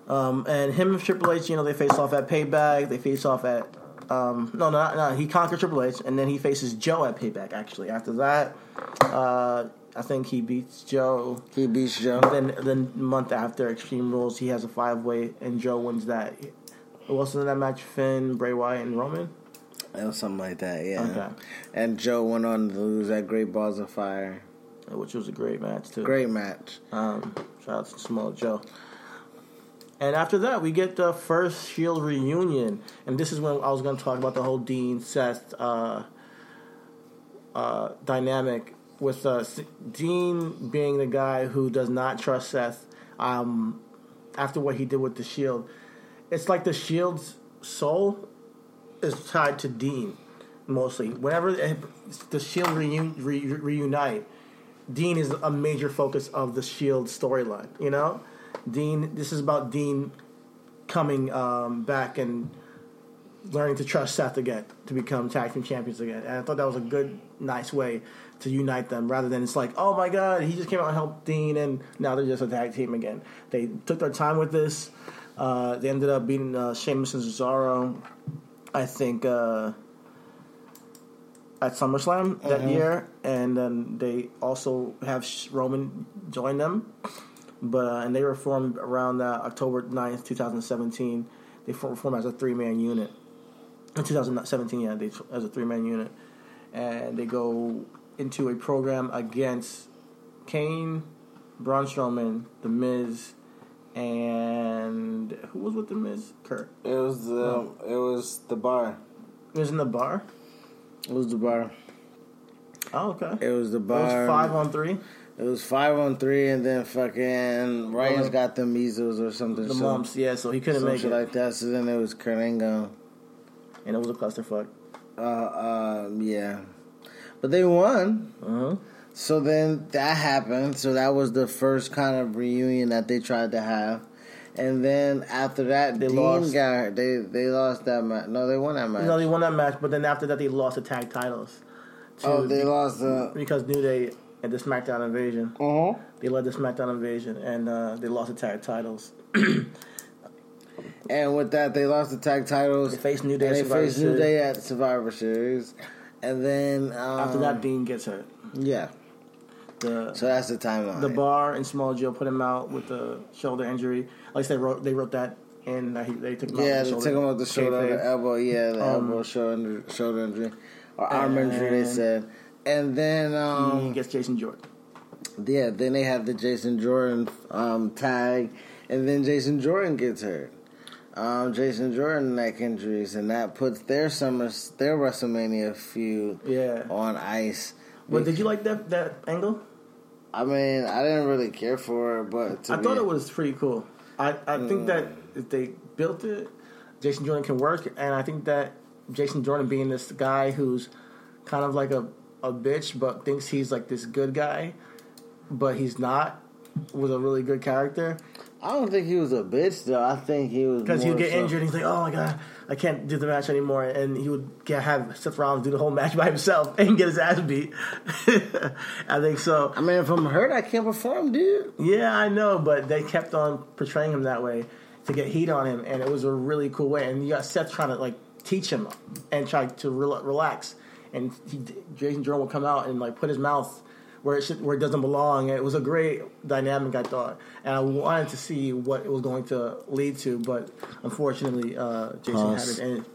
Um, and him and Triple H, you know, they face off at Payback. They face off at um, no, no, no. He conquered Triple H, and then he faces Joe at Payback. Actually, after that, uh, I think he beats Joe. He beats Joe. Then, then month after Extreme Rules, he has a five way, and Joe wins that. Who else was in that match? Finn, Bray Wyatt, and Roman. It was something like that, yeah. Okay. And Joe went on to lose that Great Balls of Fire. which was a great match too. Great match. Um, shout out to Samoa Joe. And after that, we get the first Shield reunion, and this is when I was going to talk about the whole Dean Seth uh, uh, dynamic with uh, Dean being the guy who does not trust Seth um, after what he did with the Shield. It's like the Shield's soul is tied to Dean mostly. Whenever the Shield reun- re- reunite, Dean is a major focus of the Shield storyline. You know, Dean. This is about Dean coming um, back and learning to trust Seth again to become tag team champions again. And I thought that was a good, nice way to unite them, rather than it's like, oh my god, he just came out and helped Dean, and now they're just a tag team again. They took their time with this. Uh, they ended up beating uh, Sheamus and Cesaro. I think. Uh, at SummerSlam that year, and then they also have Roman join them. But uh, and they were formed around uh, October 9th, 2017. They form, form as a three man unit. In 2017, yeah, they as a three man unit, and they go into a program against Kane, Braun Strowman, The Miz, and who was with The Miz? Kurt. It was the it was the bar. It was in the bar. It was the bar. Oh, okay. It was the bar. It was five on three. It was five on three, and then fucking Ryan's Well, got the measles or something. The so, mumps, yeah, so he couldn't make it. like that. So then it was Angle. and it was a clusterfuck. Uh, uh, yeah, but they won. Uh-huh. So then that happened. So that was the first kind of reunion that they tried to have. And then after that, They Dean lost. got they they lost that match. No, they won that match. No, they won that match, but then after that, they lost the tag titles. Oh, they lost the. because New Day at the SmackDown Invasion. Uh huh. They led the SmackDown Invasion, and uh, they lost the tag titles. [clears throat] And with that, they lost the tag titles. They faced New Day And at they Survivor faced New Day at Survivor Series. And then um, After that, Dean gets hurt. yeah. The So that's the timeline. the bar and Samoa Joe put him out with the shoulder injury. Like I said, wrote, they wrote that and he, they took him Yeah, out they with took him off the shoulder, the elbow. Yeah, the Um, elbow, shoulder, shoulder injury, or arm injury. They said, and then He um, gets Jason Jordan. yeah, then they have the Jason Jordan um, tag, and then Jason Jordan gets hurt. Um, Jason Jordan neck injuries, and that puts their summer, their WrestleMania feud Yeah. on ice. But did you like that that angle? I mean, I didn't really care for it, but to I thought it was pretty cool. I, I think that Mm. if they built it, Jason Jordan can work, and I think that Jason Jordan being this guy who's kind of like a, a bitch, but thinks he's like this good guy, but he's not, was a really good character. I don't think he was a bitch though. I think he was Because he would get so- injured, and he's like, "Oh my god, I can't do the match anymore," and he would get, have Seth Rollins do the whole match by himself [laughs] and get his ass beat. [laughs] I think so. I mean, if I'm hurt, I can't perform, dude. Yeah, I know, but they kept on portraying him that way to get heat on him, and it was a really cool way. And you got Seth trying to like teach him and try to rel- relax, and he, Jason Jordan would come out and like put his mouth where it should, where it doesn't belong. And it was a great dynamic, I thought, and I wanted to see what it was going to lead to, but unfortunately, uh, Jason Pause. had it. And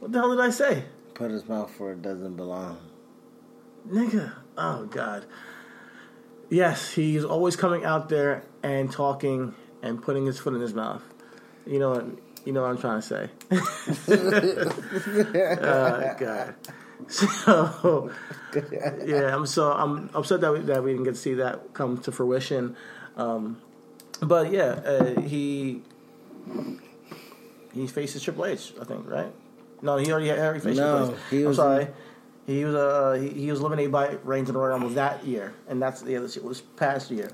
what the hell did I say, Put his mouth where it doesn't belong. nigga? Oh God. Yes, he's always coming out there and talking and putting his foot in his mouth. You know what? You know what I'm trying to say. [laughs] [laughs] oh, God. So [laughs] yeah, I'm so I'm upset that we, that we didn't get to see that come to fruition. Um, but yeah, uh, he he faces Triple H, I think, right? No, he already had already faced No, Triple H. he I'm was sorry. in- He was uh he, he was eliminated by Reigns and Royal Rumble that year, and that's the other shit was past year,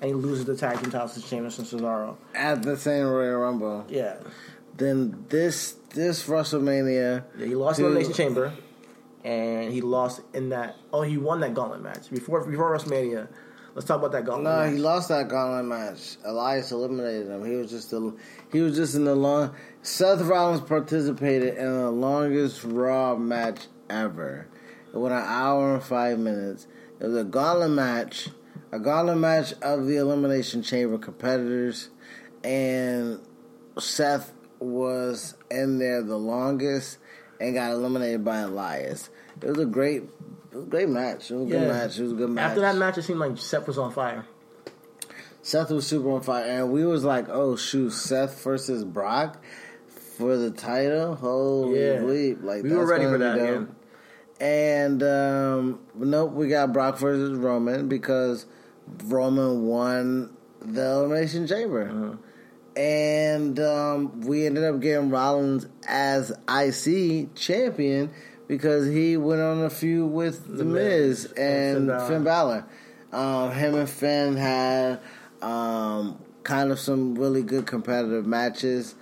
and he loses the tag team titles to Sheamus and Cesaro. At the same Royal Rumble. Yeah, Then this this WrestleMania. yeah he lost Dude. in Elimination Chamber, and he lost in that. Oh, he won that Gauntlet match before before WrestleMania. Let's talk about that Gauntlet. No, match. he lost that gauntlet match. Elias eliminated him. He was just a, he was just in the long. Seth Rollins participated in the longest Raw match ever. It went an hour and five minutes. It was a gauntlet match, a gauntlet match of the Elimination Chamber competitors, and Seth was in there the longest and got eliminated by Elias. It was a great, it was a great match. It was a good match. It was a good match. After that match, it seemed like Seth was on fire. Seth was super on fire, and we was like, "Oh shoot, Seth versus Brock for the title! Holy Yeah. bleep! Like We were ready for that. And um, nope, we got Brock versus Roman because Roman won the Elimination Chamber, Uh-huh. And um, we ended up getting Rollins as IC champion because he went on a feud with The, Miz, Miz and Finn Finn Balor. Um, him and Finn had um, kind of some really good competitive matches.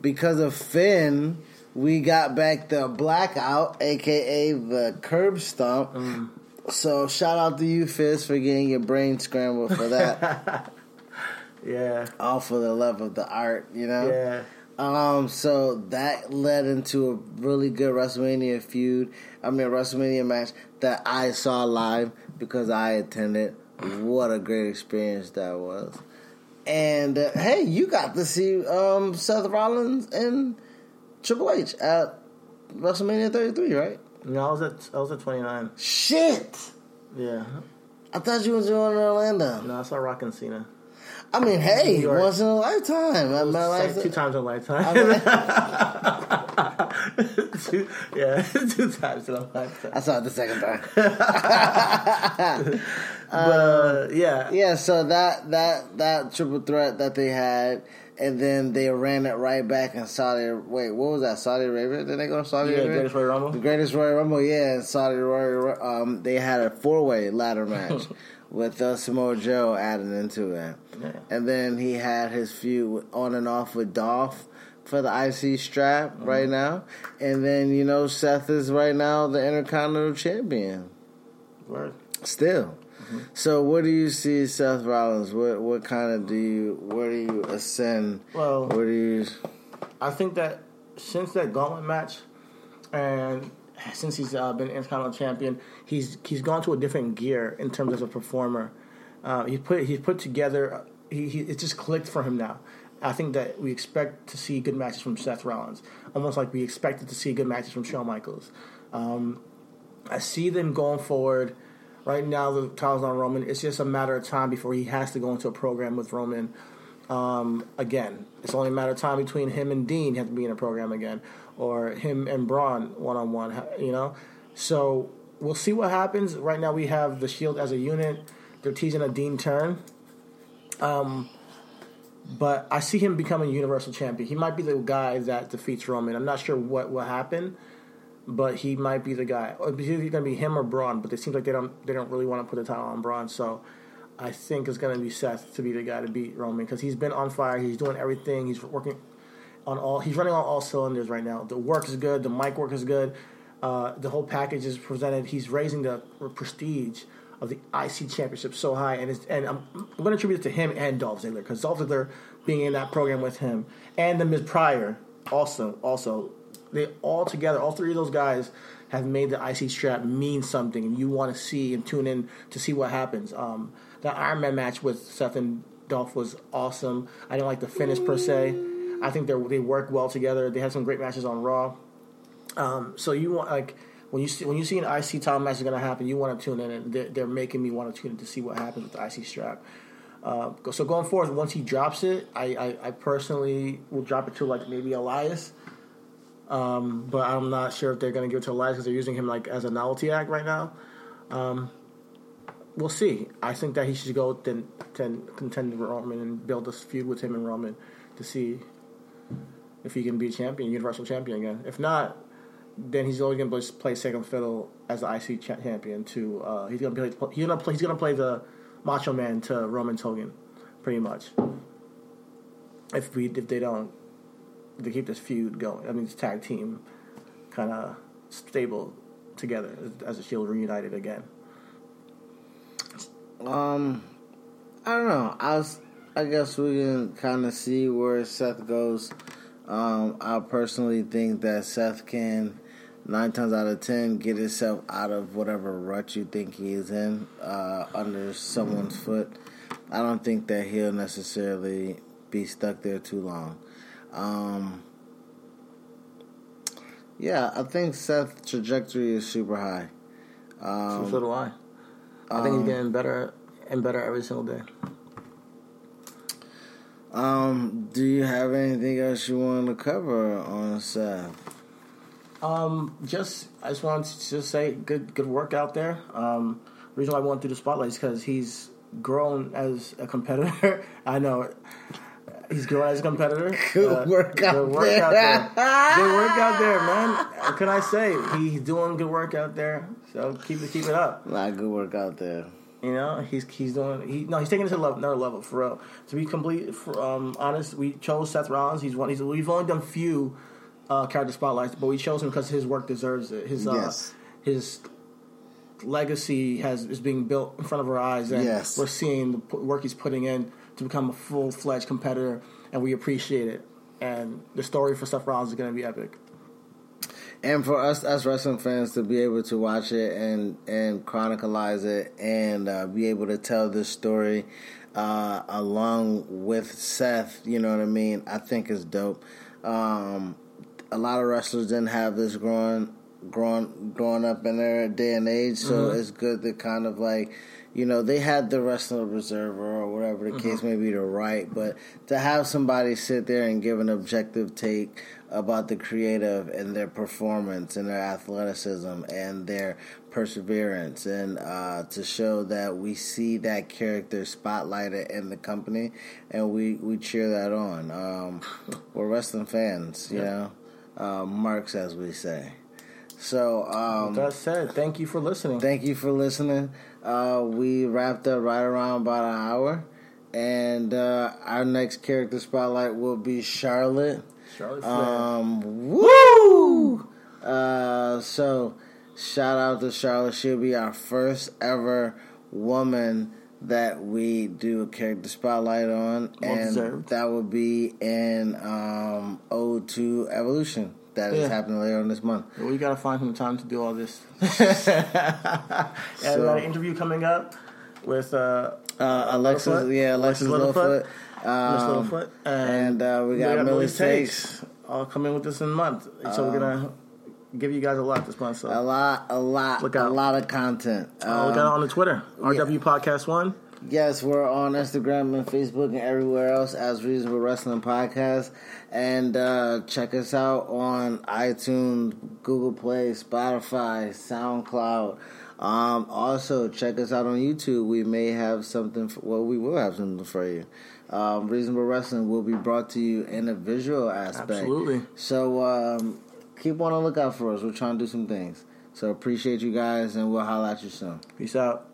Because of Finn, we got back the blackout, aka the curb stomp. Mm. So shout out to you, Fizz, for getting your brain scrambled for that. [laughs] Yeah, all for the love of the art, you know. yeah. Um, so that led into a really good WrestleMania feud. I mean, WrestleMania match that I saw live because I attended. What a great experience that was! And uh, hey, you got to see um, Seth Rollins and Triple H at WrestleMania 33, right? No, I was at I was at 29. Shit! Yeah, I thought you was doing Orlando. no, I saw Rock and Cena. I mean, hey, once in a lifetime. Was My life- two times in a lifetime. [laughs] two, yeah, [laughs] two times in a lifetime. I saw it the second time. [laughs] But uh, yeah, Yeah, so that that that triple threat that they had, and then they ran it right back in Saudi. Wait, what was that? Saudi Arabia? Did they go to Saudi Yeah, Arabia? Greatest Royal Rumble. The greatest Royal Rumble, yeah, in Saudi Royal. Um, they had a four way ladder match with uh, Samoa Joe added into it, Yeah. and then he had his feud on and off with Dolph. For the IC strap Mm-hmm. right now, and then you know Seth is right now the Intercontinental Champion. Word. Still. Mm-hmm. So what do you see Seth Rollins? What what kind of do you where do you ascend? Well- where do you I think that since that gauntlet match, and since he's uh, been Intercontinental Champion, he's he's gone to a different gear in terms of a performer. Uh, he put he's put together. He, he it just clicked for him now. I think that we expect to see good matches from Seth Rollins, almost like we expected to see good matches from Shawn Michaels. Um, I see them going forward. Right now, the title's on Roman. It's just a matter of time before he has to go into a program with Roman. Um, again, it's only a matter of time between him and Dean have to be in a program again, or him and Braun one on one. You know, so we'll see what happens. Right now, we have the Shield as a unit. They're teasing a Dean turn. Um, but I see him becoming Universal Champion. He might be the guy that defeats Roman. I'm not sure what will happen, but he might be the guy. It's either going to be him or Braun. But it seems like they don't they don't really want to put the title on Braun. So I think it's going to be Seth to be the guy to beat Roman because he's been on fire. He's doing everything. He's working on all. He's running on all cylinders right now. The work is good. The mic work is good. Uh, the whole package is presented. He's raising the prestige of the IC championship so high, and and I'm, I'm going to attribute it to him and Dolph Ziggler because Dolph Ziggler being in that program with him and the Miz Pryor also also they all together all three of those guys have made the IC strap mean something, and you want to see and tune in to see what happens. Um, the Iron Man match with Seth and Dolph was awesome. I didn't like the finish per se. I think they they work well together. They had some great matches on Raw. Um, so you want like when you see when you see an IC title match is going to happen, you want to tune in, and they're, they're, making me want to tune in to see what happens with the IC strap. Uh, so going forward, once he drops it, I, I, I, personally will drop it to like maybe Elias. Um, but I'm not sure if they're going to give it to Elias because they're using him like as a novelty act right now. Um, we'll see. I think that he should go then, then contend with Roman and build a feud with him and Roman to see if he can be a champion, Universal Champion again. If not, then he's only going to play second fiddle as the IC champion. To uh, he's going to play he's going to play he's going to play the Macho Man to Roman Hogan, pretty much. If we if they don't, they keep this feud going. I mean, this tag team kind of stable together as a Shield reunited again. Um, I don't know. I was, I guess we can kind of see where Seth goes. Um, I personally think that Seth can nine times out of ten get himself out of whatever rut you think he is in uh, under someone's foot. I don't think that he'll necessarily be stuck there too long. Um, yeah, I think Seth's trajectory is super high. Um, so do I. I think he's um, getting better and better every single day. Um, do you have anything else you want to cover on Seth? Um, just I just wanted to say good good work out there. Um, reason why I went through the spotlight is because he's grown as a competitor. [laughs] I know he's grown as a competitor. [laughs] Good uh, work out good work there. out there. good work out there, [laughs] man. What can I say? He's doing good work out there. So keep it keep it up. A lot of good work out there. You know, he's he's doing he no he's taking it to another level for real. To be complete for, um, honest, we chose Seth Rollins. He's one. He's we've only done few uh, character spotlights, but we chose him because his work deserves it. His uh, yes. his legacy has is being built in front of our eyes, and yes. we're seeing the work he's putting in to become a full fledged competitor, and we appreciate it. And the story for Seth Rollins is going to be epic. And for us as wrestling fans to be able to watch it and and chronicleize it and uh, be able to tell this story uh, along with Seth, you know what I mean? I think is dope. Um, a lot of wrestlers didn't have this growing growing growing up in their day and age, so mm-hmm. it's good to kind of like you know they had the wrestling observer or whatever the mm-hmm. case may be to write, but to have somebody sit there and give an objective take about the creative and their performance and their athleticism and their perseverance and uh, to show that we see that character spotlighted in the company and we, we cheer that on. Um, we're wrestling fans, you yeah. know uh, marks, as we say. So, um, that said, thank you for listening. Thank you for listening. Uh, we wrapped up right around about an hour, and uh, our next character spotlight will be Charlotte. Charlotte Um, woo! Uh, so, shout out to Charlotte. She'll be our first ever woman that we do a character spotlight on, well and deserved. that will be in um, Ode to Evolution. That yeah. is happening later on this month. Well, we gotta find some time to do all this. [laughs] and so, we got an interview coming up with uh, uh, Alexis. Yeah, Alexis Littlefoot. Miss Um, Littlefoot. and, uh, we got Millie's Takes. All coming with this in a month. So we're gonna give you guys a lot this month. So a lot, a lot, Look a lot of content. uh, look Um, out on the Twitter. RW Podcast One. Yes, we're on Instagram and Facebook and everywhere else as Reasonable Wrestling Podcast. And uh, check us out on iTunes, Google Play, Spotify, SoundCloud. Um, also, check us out on YouTube. We may have something, for, well, we will have something for you. Um, Reasonable Wrestling will be brought to you in a visual aspect. Absolutely. So um, keep on the lookout for us. We're trying to do some things. So appreciate you guys, and we'll holla at you soon. Peace out.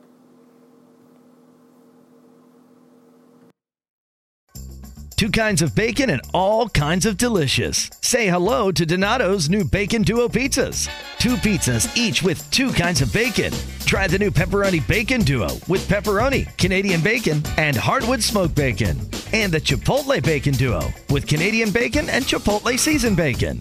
Two kinds of bacon and all kinds of delicious. Say hello to Donato's new Bacon Duo pizzas. Two pizzas, each with two kinds of bacon. Try the new Pepperoni Bacon Duo with pepperoni, Canadian bacon, and hardwood smoked bacon. And the Chipotle Bacon Duo with Canadian bacon and Chipotle seasoned bacon.